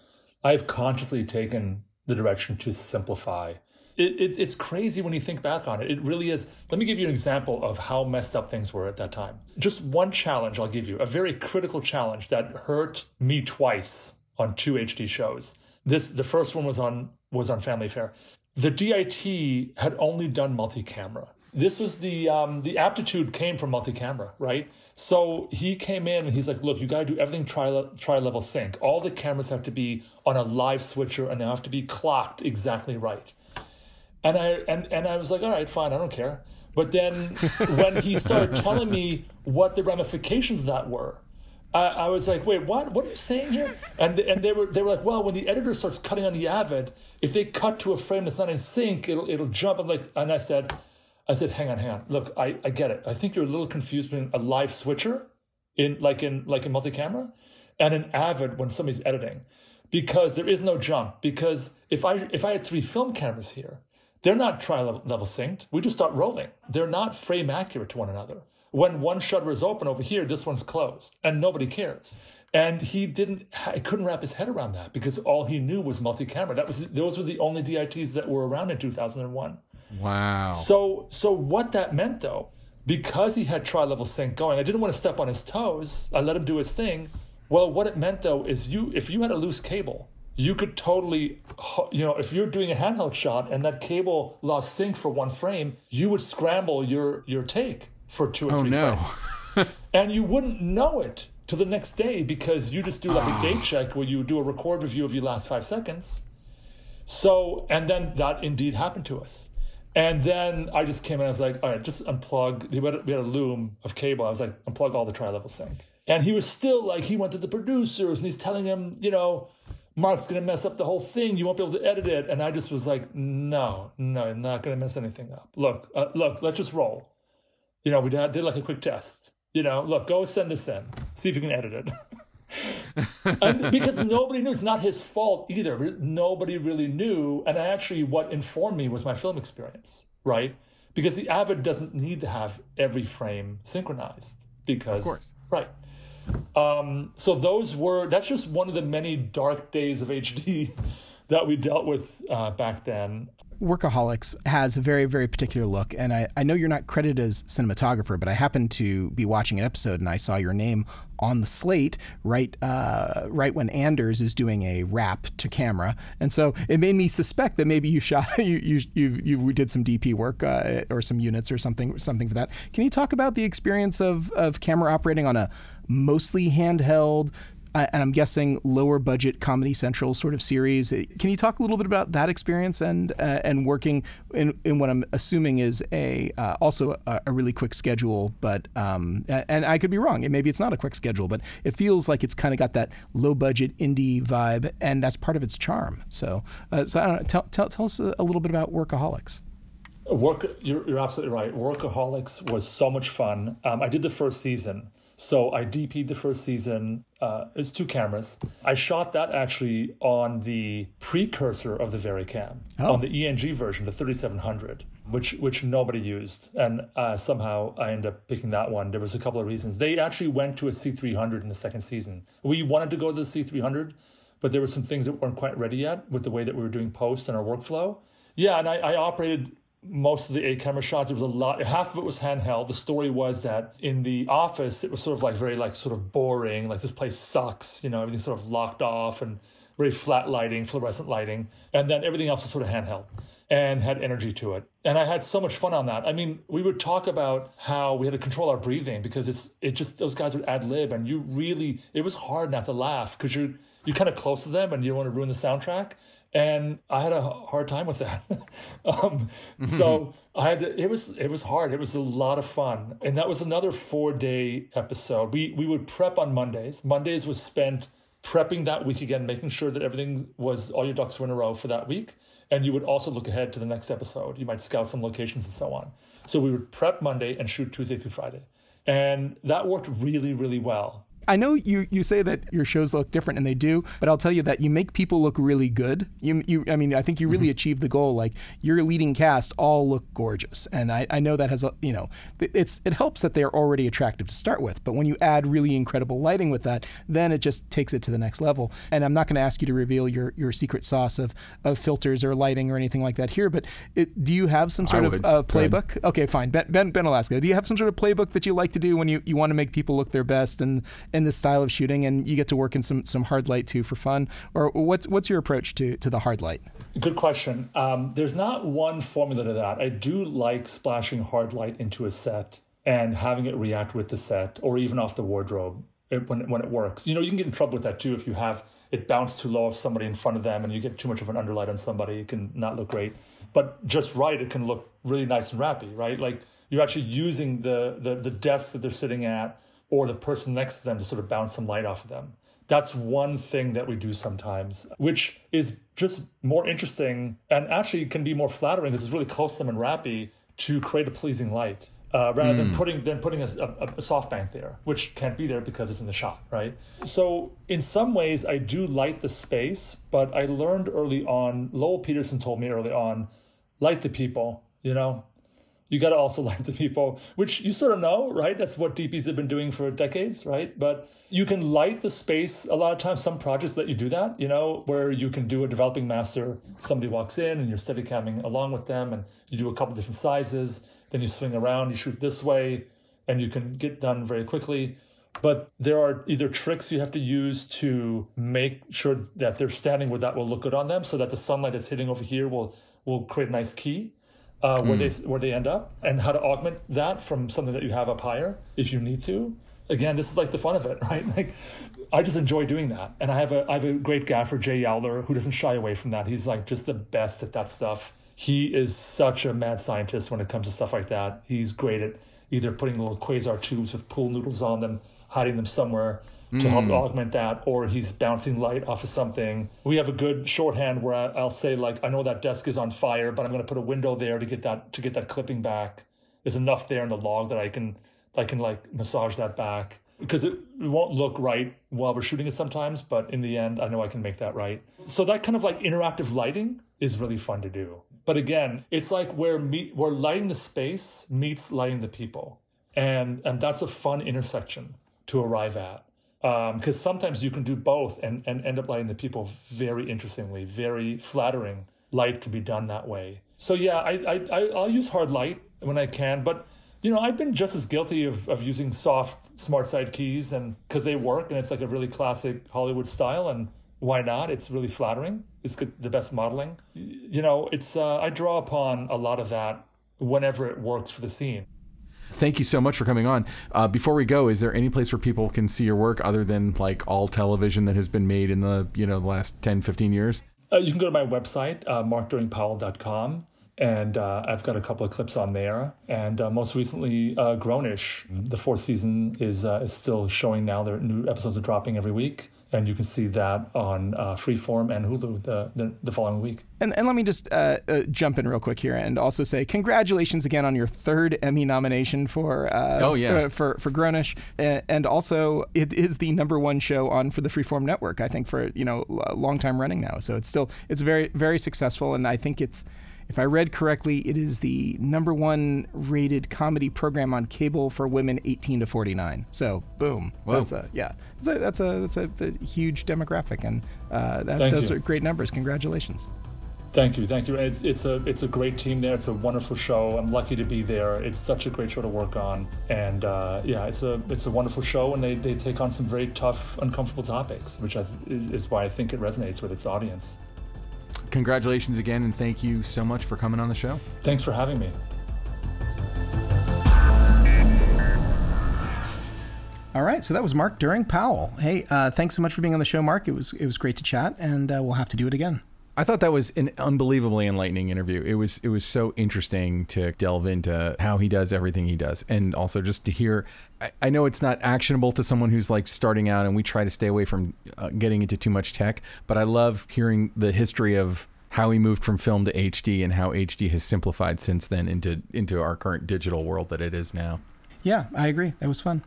I've consciously taken the direction to simplify it, it, it's crazy when you think back on it. It really is. Let me give you an example of how messed up things were at that time. Just one challenge I'll give you, a very critical challenge that hurt me twice on two HD shows. This the first one was on was on Family Affair. The DIT had only done multi-camera. This was the um, the aptitude came from multi-camera, right? So he came in and he's like, "Look, you got to do everything tri tri level sync. All the cameras have to be on a live switcher and they have to be clocked exactly right." And I and, and I was like, all right, fine, I don't care. But then when he started telling me what the ramifications of that were, I, I, was like, wait, what? What are you saying here? And and they were they were like, well, when the editor starts cutting on the Avid, if they cut to a frame that's not in sync, it'll it'll jump. I'm like, and I said, I said, hang on, hang on. Look, I, I get it. I think you're a little confused between a live switcher in like in like in multi-camera and an Avid when somebody's editing, because there is no jump. Because if I if I had three film cameras here they're not tri-level synced. We just start rolling. They're not frame accurate to one another. When one shutter is open over here, this one's closed, and nobody cares. And he didn't, he couldn't wrap his head around that because all he knew was multi-camera. That was those were the only DITs that were around in 2001. Wow. So, so what that meant though, because he had tri-level sync going, I didn't want to step on his toes. I let him do his thing. Well, what it meant though is you, if you had a loose cable, you could totally, you know, if you're doing a handheld shot and that cable lost sync for one frame, you would scramble your your take for two or oh, three no. frames, and you wouldn't know it till the next day because you just do like a date check where you do a record review of your last five seconds. So, and then that indeed happened to us. And then I just came in. I was like, all right, just unplug. We had, we had a loom of cable. I was like, unplug all the tri-level sync. And he was still like, he went to the producers and he's telling him, you know, Mark's going to mess up the whole thing. You won't be able to edit it. And I just was like, no, no, I'm not going to mess anything up. Look, uh, look, let's just roll. You know, we did, did like a quick test. You know, look, go send this in, see if you can edit it. and because nobody knew, it's not his fault either. Nobody really knew. And actually, what informed me was my film experience, right? Because the Avid doesn't need to have every frame synchronized. Because, of course. right. Um, so those were that's just one of the many dark days of HD that we dealt with uh, back then. Workaholics has a very, very particular look. And I, I know you're not credited as cinematographer, but I happened to be watching an episode and I saw your name on the slate right uh, right when Anders is doing a wrap to camera. And so it made me suspect that maybe you shot you you you, you did some DP work uh, or some units or something something for that. Can you talk about the experience of, of camera operating on a mostly handheld and I'm guessing lower budget Comedy Central sort of series. Can you talk a little bit about that experience and uh, and working in, in what I'm assuming is a uh, also a, a, really quick schedule, but um, and I could be wrong. Maybe it's not a quick schedule, but it feels like it's kind of got that low budget indie vibe, and that's part of its charm. So, uh, so I don't know. Tell, tell, tell us a little bit about Workaholics. Work, you're, you're absolutely right. Workaholics was so much fun. Um, I did the first season. So I DP'd the first season. Uh, it's two cameras. I shot that actually on the precursor of the VariCam, oh. on the ENG version, the 3700, which which nobody used, and uh, somehow I ended up picking that one. There was a couple of reasons. They actually went to a C300 in the second season. We wanted to go to the C300, but there were some things that weren't quite ready yet with the way that we were doing post and our workflow. Yeah, and I, I operated most of the eight camera shots it was a lot half of it was handheld. The story was that in the office it was sort of like very like sort of boring like this place sucks you know everything's sort of locked off and very flat lighting fluorescent lighting and then everything else is sort of handheld and had energy to it. And i had so much fun on that. I mean we would talk about how we had to control our breathing because it's it just those guys would ad lib and you really it was hard not to laugh because you're you're kind of close to them and you don't want to ruin the soundtrack. And I had a hard time with that. um, so I had to, it was it was hard. It was a lot of fun, and that was another four day episode. We we would prep on Mondays. Mondays was spent prepping that week again, making sure that everything was all your ducks were in a row for that week. And you would also look ahead to the next episode. You might scout some locations and so on. So we would prep Monday and shoot Tuesday through Friday. And that worked really, really well. I know you, you say that your shows look different, and they do, but I'll tell you that you make people look really good. You, you I mean, I think you really mm-hmm. achieved the goal. Like your leading cast all look gorgeous, and I, I know that has a you know, it's it helps that they're already attractive to start with, but when you add really incredible lighting with that, then it just takes it to the next level. And I'm not going to ask you to reveal your your secret sauce of of filters or lighting or anything like that here, but it, do you have some sort of uh, playbook? Okay, fine. Ben, ben Ben Alaska, do you have some sort of playbook that you like to do when you you want to make people look their best and in this style of shooting, and you get to work in some some hard light too for fun. Or what's what's your approach to to the hard light? Good question. Um, there's not one formula to that. I do like splashing hard light into a set and having it react with the set, or even off the wardrobe when when it works. You know, you can get in trouble with that too if you have it bounce too low of somebody in front of them and you get too much of an underlight on somebody. It can not look great. But just right, it can look really nice and rappy, right? Like you're actually using the the, the desk that they're sitting at or the person next to them to sort of bounce some light off of them. That's one thing that we do sometimes, which is just more interesting and actually can be more flattering because it's really close to them and rappy to create a pleasing light. Uh, rather mm. than hmm. putting than putting a, a, a softbank there, which can't be there because it's in the shot, right? So in some ways, I do light the space, but I learned early on. Lowell Peterson told me early on, light the people. You know, you got to also light the people, which you sort of know, right? That's what DPs have been doing for decades, right? But you can light the space. A lot of times, some projects let you do that, you know, where you can do a developing master. Somebody walks in and you're steady camming along with them, and you do a couple different sizes. Then you swing around, you shoot this way, and you can get done very quickly. But there are either tricks you have to use to make sure that they're standing where that will look good on them, so that the sunlight that's hitting over here will will create a nice key uh, where mm. they where they end up, and how to augment that from something that you have up higher if you need to. Again, this is like the fun of it, right? Like, I just enjoy doing that, and I have a I have a great gaffer, Jay Yowler, who doesn't shy away from that. He's like just the best at that stuff. He is such a mad scientist when it comes to stuff like that. He's great at either putting little quasar tubes with pool noodles on them, hiding them somewhere, to help mm. augment that, or he's bouncing light off of something. We have a good shorthand where I'll say like, I know that desk is on fire, but I'm going to put a window there to get that to get that clipping back. There's enough there in the log that I can I can like massage that back because it won't look right while we're shooting it sometimes, but in the end, I know I can make that right. So that kind of like interactive lighting is really fun to do. But again, it's like where me where lighting the space meets lighting the people, and and that's a fun intersection to arrive at because um, sometimes you can do both and, and end up lighting the people very interestingly, very flattering light to be done that way. So yeah, I, I, I'll use hard light when I can, but you know, I've been just as guilty of, of using soft smart side keys and because they work and it's like a really classic Hollywood style and why not? It's really flattering. It's good, the best modeling. You know, it's uh, I draw upon a lot of that whenever it works for the scene thank you so much for coming on. Uh, before we go, is there any place where people can see your work other than like all television that has been made in the you know the last 10, 15 years? Uh, you can go to my website, uh, markdoeringpowell.com and uh, I've got a couple of clips on there. And uh, most recently, uh, grown-ish, the fourth season is uh, is still showing now. Their new episodes are dropping every week and you can see that on uh, Freeform and Hulu the, the, the, following week. And, and let me just uh, uh, jump in real quick here and also say congratulations again on your third Emmy nomination for uh, oh yeah f- uh, for for grown-ish, and also it is the number one show on for the Freeform network. I think for you know a long time running now, so it's still it's very very successful, and I think it's if I read correctly, it is the number one rated comedy program on cable for women 18 to 49. So, boom. Whoa. That's a yeah. That's a that's a, that's a, that's a huge demographic, and uh, that, those you. are great numbers. Congratulations. Thank you, thank you. It's, it's a it's a great team there. It's a wonderful show. I'm lucky to be there. It's such a great show to work on, and uh, yeah, it's a it's a wonderful show. And they, they take on some very tough, uncomfortable topics, which I, is why I think it resonates with its audience congratulations again, and thank you so much for coming on the show. Thanks for having me. All right, so that was Mark Doering-Powell. Hey, uh, thanks so much for being on the show, Mark. It was it was great to chat, and uh, we'll have to do it again. I thought that was an unbelievably enlightening interview. It was it was so interesting to delve into how he does everything he does, and also just to hear. I, I know it's not actionable to someone who's like starting out, and we try to stay away from uh, getting into too much tech. But I love hearing the history of how he moved from film to HD and how HD has simplified since then into into our current digital world that it is now. Yeah, I agree. That was fun.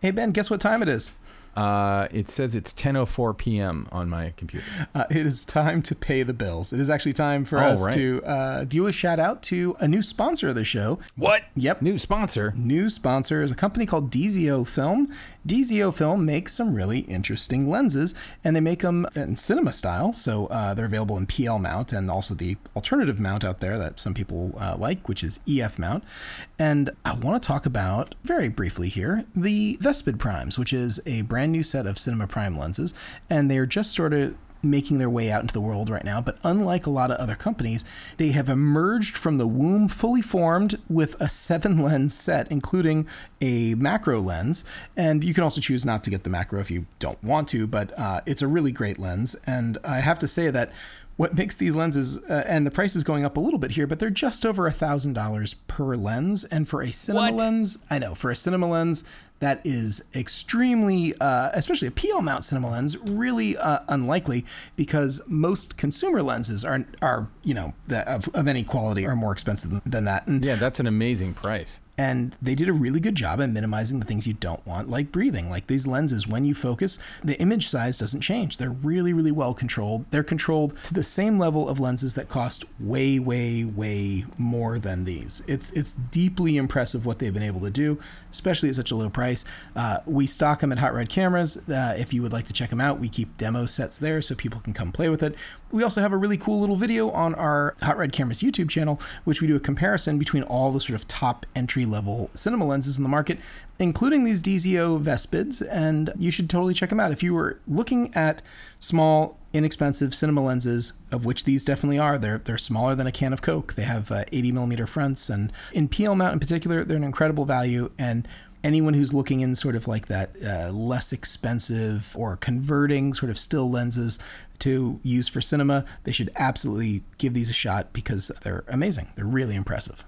Hey Ben, guess what time it is? Uh, it says it's 10:04 p.m. on my computer. Uh, it is time to pay the bills. It is actually time for us right. to uh, do a shout out to a new sponsor of the show. What? Yep. New sponsor. New sponsor is a company called DZOFilm. DZOFilm makes some really interesting lenses, and they make them in cinema style. So uh, they're available in PL mount and also the alternative mount out there that some people uh, like, which is EF mount. And I want to talk about very briefly here the Vespid Primes, which is a brand new set of Cinema Prime lenses, and they're just sort of making their way out into the world right now. But unlike a lot of other companies, they have emerged from the womb fully formed with a seven lens set, including a macro lens. And you can also choose not to get the macro if you don't want to, but uh, it's a really great lens. And I have to say that what makes these lenses uh, and the price is going up a little bit here but they're just over a thousand dollars per lens and for a cinema What? lens i know for a cinema lens that is extremely uh, especially a pl mount cinema lens really uh, unlikely because most consumer lenses are are you know the, of, of any quality are more expensive than, that and Yeah, that's an amazing price. And they did a really good job at minimizing the things you don't want, like breathing. Like these lenses, when you focus, the image size doesn't change. They're really, really well controlled. They're controlled to the same level of lenses that cost way, way, way more than these. It's it's deeply impressive what they've been able to do, especially at such a low price. Uh, we stock them at Hot Rod Cameras. Uh, if you would like to check them out, we keep demo sets there so people can come play with it. We also have a really cool little video on our Hot Rod Cameras YouTube channel, which we do a comparison between all the sort of top entry level cinema lenses in the market, including these DZO Vespids, and you should totally check them out. If you were looking at small, inexpensive cinema lenses, of which these definitely are, they're they're smaller than a can of Coke. They have uh, 80 millimeter fronts, and in PL mount in particular, they're an incredible value. And anyone who's looking in sort of like that uh, less expensive or converting sort of still lenses to use for cinema, they should absolutely give these a shot because they're amazing. They're really impressive.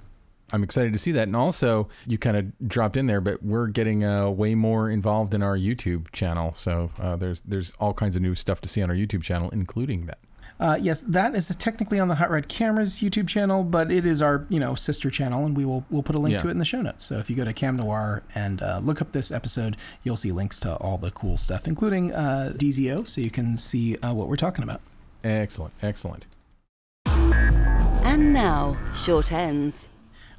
I'm excited to see that. And also, you kind of dropped in there, but we're getting uh, way more involved in our YouTube channel. So uh, there's there's all kinds of new stuff to see on our YouTube channel, including that. Uh, yes, that is technically on the Hot Rod Cameras YouTube channel, but it is our you know sister channel, and we will we'll put a link Yeah. to it in the show notes. So if you go to Cam Noir and uh, look up this episode, you'll see links to all the cool stuff, including uh, DZO, so you can see uh, what we're talking about. Excellent, excellent. And now, short ends.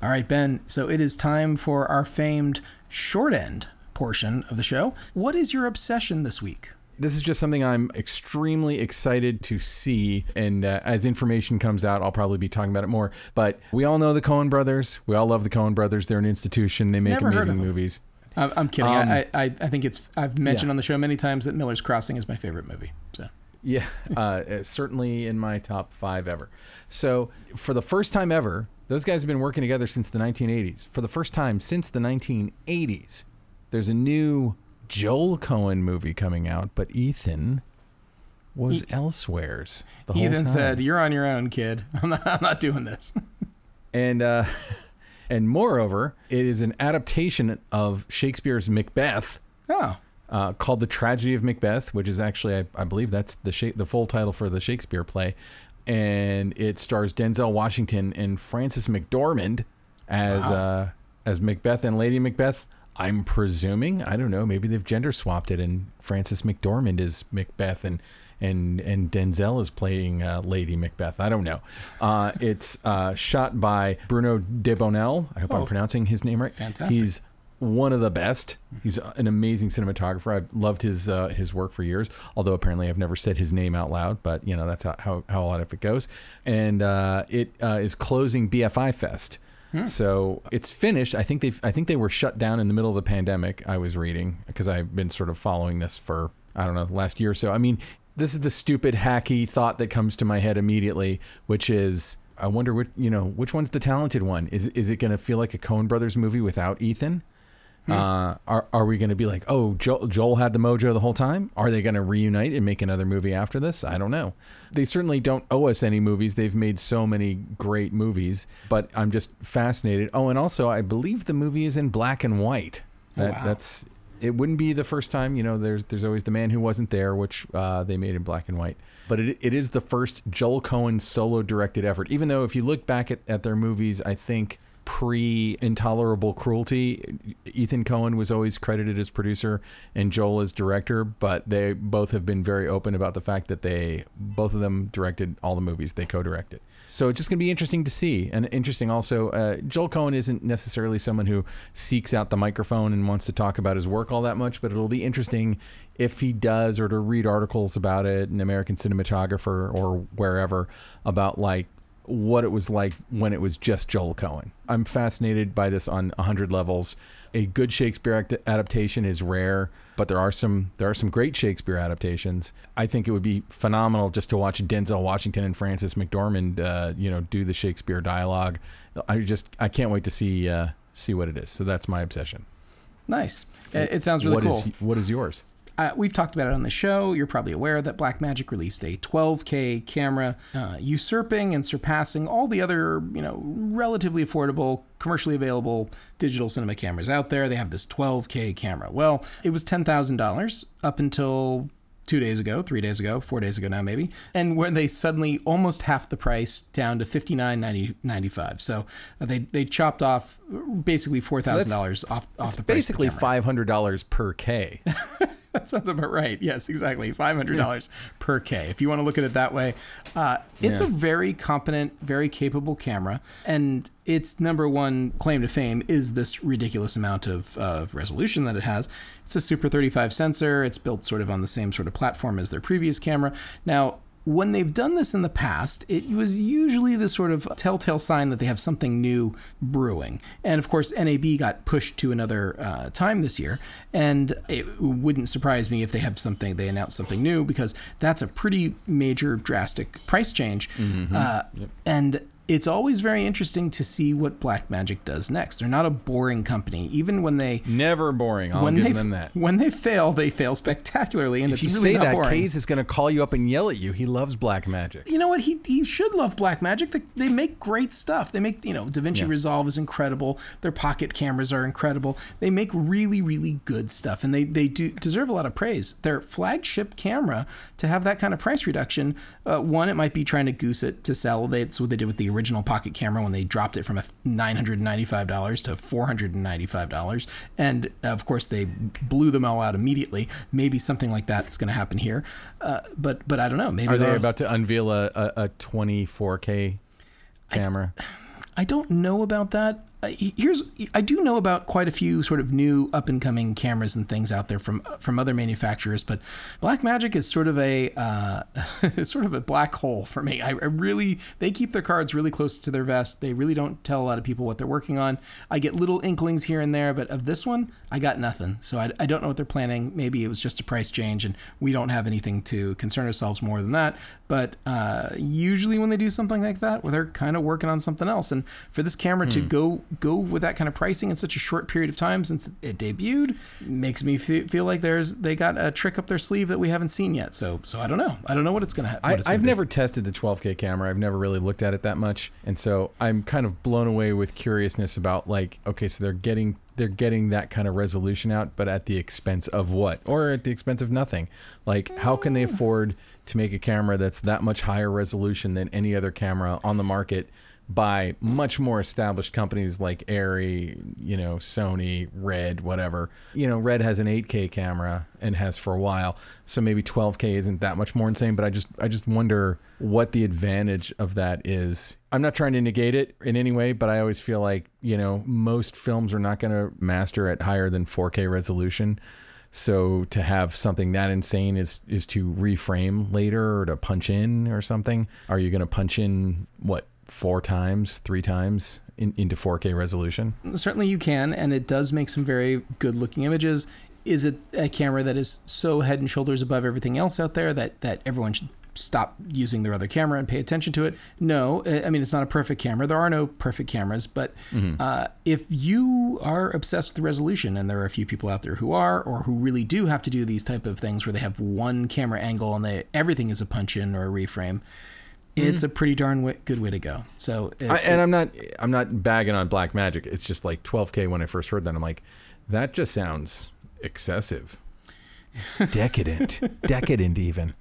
All right, Ben. So it is time for our famed short end portion of the show. What is your obsession this week? This is just something I'm extremely excited to see. And uh, as information comes out, I'll probably be talking about it more. But we all know the Coen brothers. We all love the Coen brothers. They're an institution, they make Never amazing movies. I'm, kidding. Um, I, I I think it's I've mentioned yeah. on the show many times that Miller's Crossing is my favorite movie. So Yeah, uh, uh, certainly in my top five ever. So, for the first time ever, those guys have been working together since the 1980s. For the first time since the 1980s, there's a new Joel Coen movie coming out, but Ethan was E- elsewhere's the whole Ethan time. said, "You're on your own, kid. I'm not, I'm not doing this." and uh, and moreover, it is an adaptation of Shakespeare's Macbeth. oh, uh, called The Tragedy of Macbeth, which is actually, I, I believe that's the Sha- the full title for the Shakespeare play, and it stars Denzel Washington and Frances McDormand as uh, as Macbeth and Lady Macbeth. I'm presuming, I don't know, maybe they've gender swapped it, and Frances McDormand is Macbeth, and and and Denzel is playing uh, Lady Macbeth. I don't know. Uh, it's uh, shot by Bruno Debonel. I hope Oh, I'm pronouncing his name right. fantastic. He's one of the best. He's an amazing cinematographer. I've loved his uh, his work for years. Although apparently I've never said his name out loud, but you know that's how how, how a lot of it goes. And uh, it uh, is closing BFI Fest. So it's finished. I think they I think they were shut down in the middle of the pandemic. I was reading because I've been sort of following this for I don't know last year or so. I mean, this is the stupid hacky thought that comes to my head immediately, which is I wonder what you know which one's the talented one. Is is it going to feel like a Coen Brothers movie without Ethan? Uh, are are we going to be like, oh, Joel, Joel had the mojo the whole time? Are they going to reunite and make another movie after this? I don't know. They certainly don't owe us any movies. They've made so many great movies, but I'm just fascinated. Oh, and also, I believe the movie is in black and white. That, wow. That's it. Wouldn't be the first time. You know, there's there's always the man who wasn't there, which uh, they made in black and white. But it, it is the first Joel Coen solo directed effort. Even though if you look back at, at their movies, I think pre Intolerable Cruelty, Ethan Coen was always credited as producer and Joel as director, but they both have been very open about the fact that they both of them directed all the movies they co-directed. So it's just going to be interesting to see. And interesting also, uh, Joel Coen isn't necessarily someone who seeks out the microphone and wants to talk about his work all that much, but it'll be interesting if he does or to read articles about it in American Cinematographer or wherever about like what it was like when it was just Joel Coen. I'm fascinated by this on 100 levels. A good Shakespeare act- adaptation is rare, but there are some there are some great Shakespeare adaptations. I think it would be phenomenal just to watch Denzel Washington and Frances McDormand, uh, you know, do the Shakespeare dialogue. I just I can't wait to see uh, see what it is. So that's my obsession. Nice. It, it sounds really What cool. is what is yours? Uh, we've talked about it on the show. You're probably aware that Blackmagic released a 12K camera, uh, usurping and surpassing all the other, you know, relatively affordable, commercially available digital cinema cameras out there. They have this 12K camera. Well, it was $10,000 up until two days ago, three days ago, four days ago now maybe, and where they suddenly almost half the price down to fifty nine ninety ninety five. So uh, they they chopped off basically four thousand dollars off off the price. of the Basically five hundred dollars per K. That sounds about right. Yes, exactly. Five hundred dollars per K. If you want to look at it that way, uh, it's Yeah. a very competent, very capable camera, and its number one claim to fame is this ridiculous amount of, of resolution that it has. It's a Super 35 sensor. It's built sort of on the same sort of platform as their previous camera. Now, when they've done this in the past, it was usually the sort of telltale sign that they have something new brewing. And of course, NAB got pushed to another uh, time this year, and it wouldn't surprise me if they have something, they announce something new, because that's a pretty major, drastic price change. Uh, And it's always very interesting to see what Blackmagic does next. They're not a boring company, even when they Never boring. I'll when give they them that. when they fail, they fail spectacularly, and If it's you really say not that, boring. Kays is going to call you up and yell at you. He loves Blackmagic. you know what? He he should love Blackmagic. They, they make great stuff. They make you know DaVinci Yeah. Resolve is incredible. Their pocket cameras are incredible. They make really really good stuff, and they they do deserve a lot of praise. Their flagship camera to have that kind of price reduction. Uh, one, it might be trying to goose it to sell. That's what they did with the original pocket camera when they dropped it from a nine hundred ninety five dollars to four hundred and ninety five dollars, and of course they blew them all out immediately. Maybe something like that's going to happen here, uh, but but I don't know. Maybe Are they they'll- about to unveil a, a, a 24K camera? I don't know about that. Uh, here's I do know about quite a few sort of new up and coming cameras and things out there from from other manufacturers, but Blackmagic is sort of a uh, sort of a black hole for me. I, I really they keep their cards really close to their vest. They really don't tell a lot of people what they're working on. I get little inklings here and there, but of this one, I got nothing. So I, I don't know what they're planning. Maybe it was just a price change, and we don't have anything to concern ourselves more than that. But uh, usually when they do something like that, well, they're kind of working on something else. And for this camera to go go with that kind of pricing in such a short period of time since it debuted makes me fe- feel like there's they got a trick up their sleeve that we haven't seen yet. So so I don't know. I don't know what it's gonna. Ha- what I, it's gonna I've be. never tested the 12K camera. I've never really looked at it that much, and so I'm kind of blown away with curiousness about like, okay, so they're getting they're getting that kind of resolution out, but at the expense of what, or at the expense of nothing? Like, how can they mm. afford to make a camera that's that much higher resolution than any other camera on the market? By much more established companies like Arri, you know, Sony, Red, whatever. You know, Red has an 8K camera and has for a while, so maybe 12K isn't that much more insane, but I just I just wonder what the advantage of that is. I'm not trying to negate it in any way, but I always feel like, you know, most films are not going to master at higher than 4K resolution. So to have something that insane is is to reframe later or to punch in or something. Are you going to punch in what four times, three times in, into 4K resolution? certainly you can, and it does make some very good looking images. Is it a camera that is so head and shoulders above everything else out there that, that everyone should stop using their other camera and pay attention to it. No, I mean it's not a perfect camera. There are no perfect cameras, but uh, if you are obsessed with resolution, and there are a few people out there who are, or who really do have to do these type of things where they have one camera angle and they everything is a punch in or a reframe, it's mm. a pretty darn way, good way to go. So, it- I, and I'm not I'm not bagging on Blackmagic. It's just like 12k when I first heard that. I'm like, that just sounds excessive, decadent, decadent even.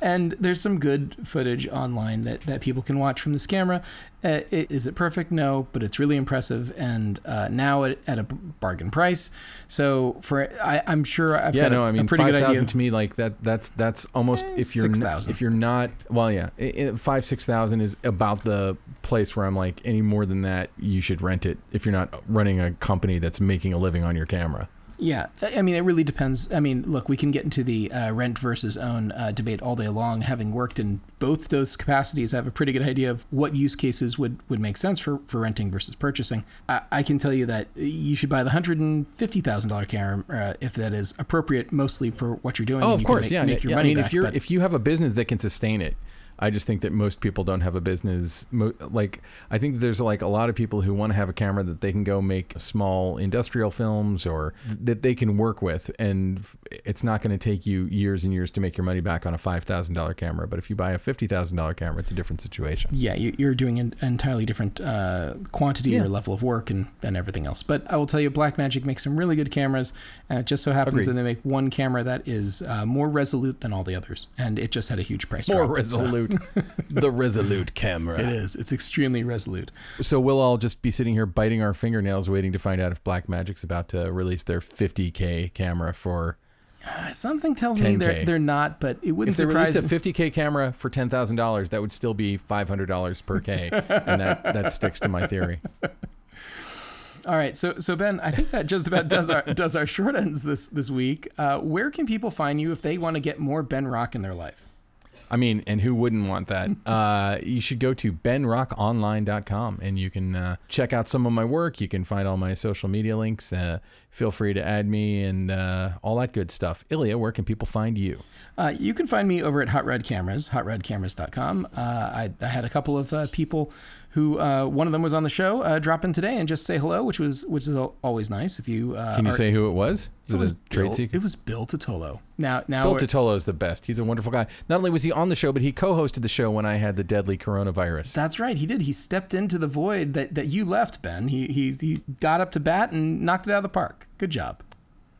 and there's some good footage online that, that people can watch from this camera. Uh, i- is it perfect? No, but it's really impressive, and uh, now at, at a bargain price. So for I, I'm sure I've Yeah, got no, a, I a mean pretty five good idea. to me like that. That's that's almost Eh, if you're n- if you're not well, yeah, i- i- five six thousand is about the place where I'm like any more than that you should rent it if you're not running a company that's making a living on your camera. Yeah, I mean, it really depends. I mean, look, we can get into the uh, rent versus own uh, debate all day long. Having worked in both those capacities, I have a pretty good idea of what use cases would, would make sense for, for renting versus purchasing. I, I can tell you that you should buy the hundred and fifty thousand dollar camera uh, if that is appropriate, mostly for what you're doing. Oh, and of you course, can make, yeah. make your yeah. money I mean, back. if you're but- if you have a business that can sustain it, I just think that most people don't have a business. Mo- like, I think there's like a lot of people who want to have a camera that they can go make small industrial films or that they can work with, and it's not going to take you years and years to make your money back on a five thousand dollar camera. But if you buy a fifty thousand dollar camera, it's a different situation. yeah, you- you're doing an entirely different uh, quantity Yeah. or level of work and, and everything else. But I will tell you, Blackmagic makes some really good cameras, and it just so happens Agreed. that they make one camera that is uh, more resolute than all the others, and it just had a huge price More drop. resolute, the resolute camera. It is. It's extremely resolute. So we'll all just be sitting here biting our fingernails, waiting to find out if Blackmagic's about to release their 50k camera for. Uh, something tells me they're they're not, but it wouldn't If they released surprise a 50k camera for ten thousand dollars, that would still be five hundred dollars per k, and that that sticks to my theory. All right, so so Ben, I think that just about does our does our short ends this this week. Uh, where can people find you if they want to get more Ben Rock in their life? I mean, and who wouldn't want that? Uh, you should go to benrockonline.com and you can uh, check out some of my work. You can find all my social media links. Uh, feel free to add me and uh, all that good stuff. Illya, where can people find you? Uh, you can find me over at Hot Rod Cameras, hotrodcameras.com. Uh, I, I had a couple of uh, people who, uh, one of them was on the show, uh, drop in today and just say hello, which was which is always nice. If you uh, Can you are- say who it was? Is it it, was a trade Bill, secret? it was Bill Totolo. Now now Bill Totolo is the best. He's a wonderful guy. Not only was he on the show, but he co-hosted the show when I had the deadly coronavirus. That's right. He did. He stepped into the void that, that you left, Ben. He, he he got up to bat and knocked it out of the park. Good job.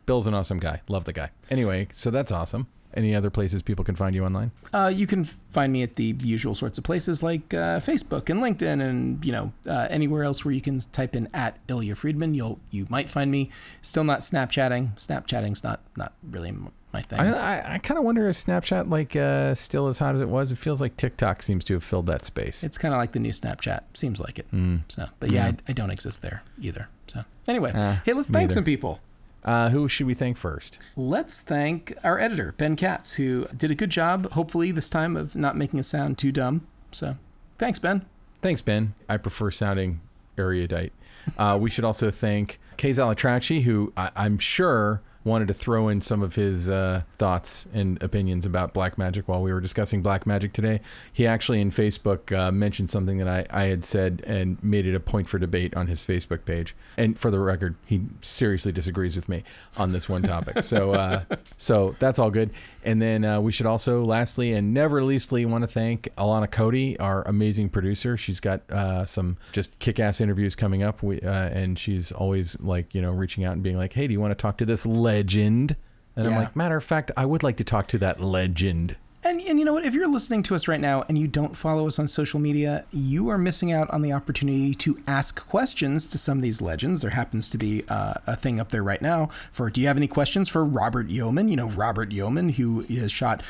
Bill's an awesome guy. Love the guy. Anyway, so that's awesome. Any other places people can find you online? Uh, you can find me at the usual sorts of places like uh, Facebook and LinkedIn, and you know uh, anywhere else where you can type in at Illya Friedman. You'll you might find me. Still not Snapchatting. Snapchatting's not not really my thing. I I, I kind of wonder if Snapchat like uh, still as hot as it was. It feels like TikTok seems to have filled that space. it's kind of like the new Snapchat. Seems like it. Mm. So, but yeah, I, I don't exist there either. So anyway, Ah, hey, let's thank either. some people. Uh, who should we thank first? Let's thank our editor, Ben Katz, who did a good job, hopefully, this time of not making us sound too dumb. So thanks, Ben. Thanks, Ben. I prefer sounding erudite. Uh, we should also thank Kay Zalatrachi, who I, I'm sure wanted to throw in some of his uh, thoughts and opinions about Blackmagic while we were discussing Blackmagic today. He actually in Facebook uh, mentioned something that I, I had said and made it a point for debate on his Facebook page. And for the record, he seriously disagrees with me on this one topic. So uh, so that's all good. And then uh, we should also, lastly and never leastly, want to thank Alana Cody, our amazing producer. She's got uh, some just kick-ass interviews coming up, we, uh, and she's always like you know reaching out and being like, "Hey, do you want to talk to this legend?" And I'm like, matter of fact, I would like to talk to that legend. And, and you know what? If you're listening to us right now and you don't follow us on social media, you are missing out on the opportunity to ask questions to some of these legends. There happens to be uh, a thing up there right now for do you have any questions for Robert Yeoman? You know, Robert Yeoman, who has shot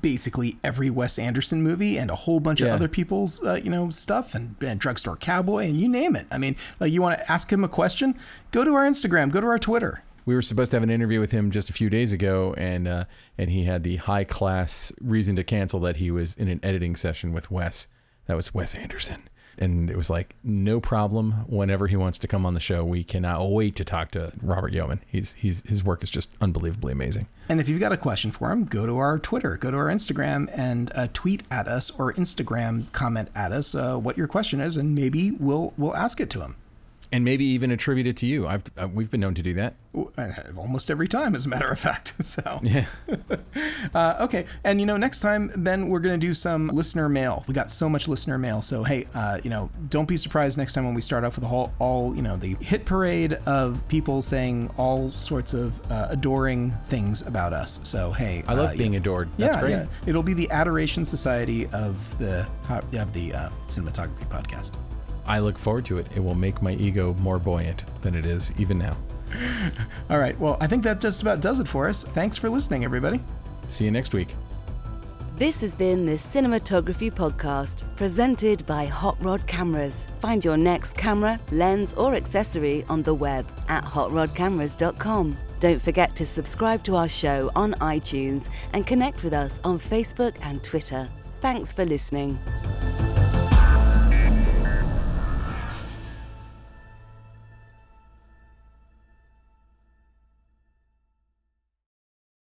basically every Wes Anderson movie and a whole bunch of other people's, uh, you know, stuff and, and Drugstore Cowboy and you name it. I mean, like you want to ask him a question? Go to our Instagram, go to our Twitter. We were supposed to have an interview with him just a few days ago, and uh, and he had the high class reason to cancel that he was in an editing session with Wes. That was Wes Anderson. And it was like, no problem. Whenever he wants to come on the show, we cannot wait to talk to Robert Yeoman. He's he's his work is just unbelievably amazing. And if you've got a question for him, go to our Twitter, go to our Instagram, and uh, tweet at us or Instagram comment at us uh, what your question is, and maybe we'll we'll ask it to him. And maybe even attribute it to you. I've uh, we've been known to do that. Uh, Almost every time, as a matter of fact. So Yeah. uh, okay, and you know, next time, Ben, we're gonna do some listener mail. We got so much listener mail, so hey, uh, you know, don't be surprised next time when we start off with a whole, all you know, the hit parade of people saying all sorts of uh, adoring things about us. So hey, I love uh, being know, adored. That's yeah, great. yeah. It'll be the Adoration Society of the of the uh, cinematography podcast. I look forward to it. It will make my ego more buoyant than it is even now. All right. Well, I think that just about does it for us. Thanks for listening, everybody. See you next week. This has been the Cinematography Podcast, presented by Hot Rod Cameras. Find your next camera, lens, or accessory on the web at hotrodcameras.com. Don't forget to subscribe to our show on iTunes and connect with us on Facebook and Twitter. Thanks for listening.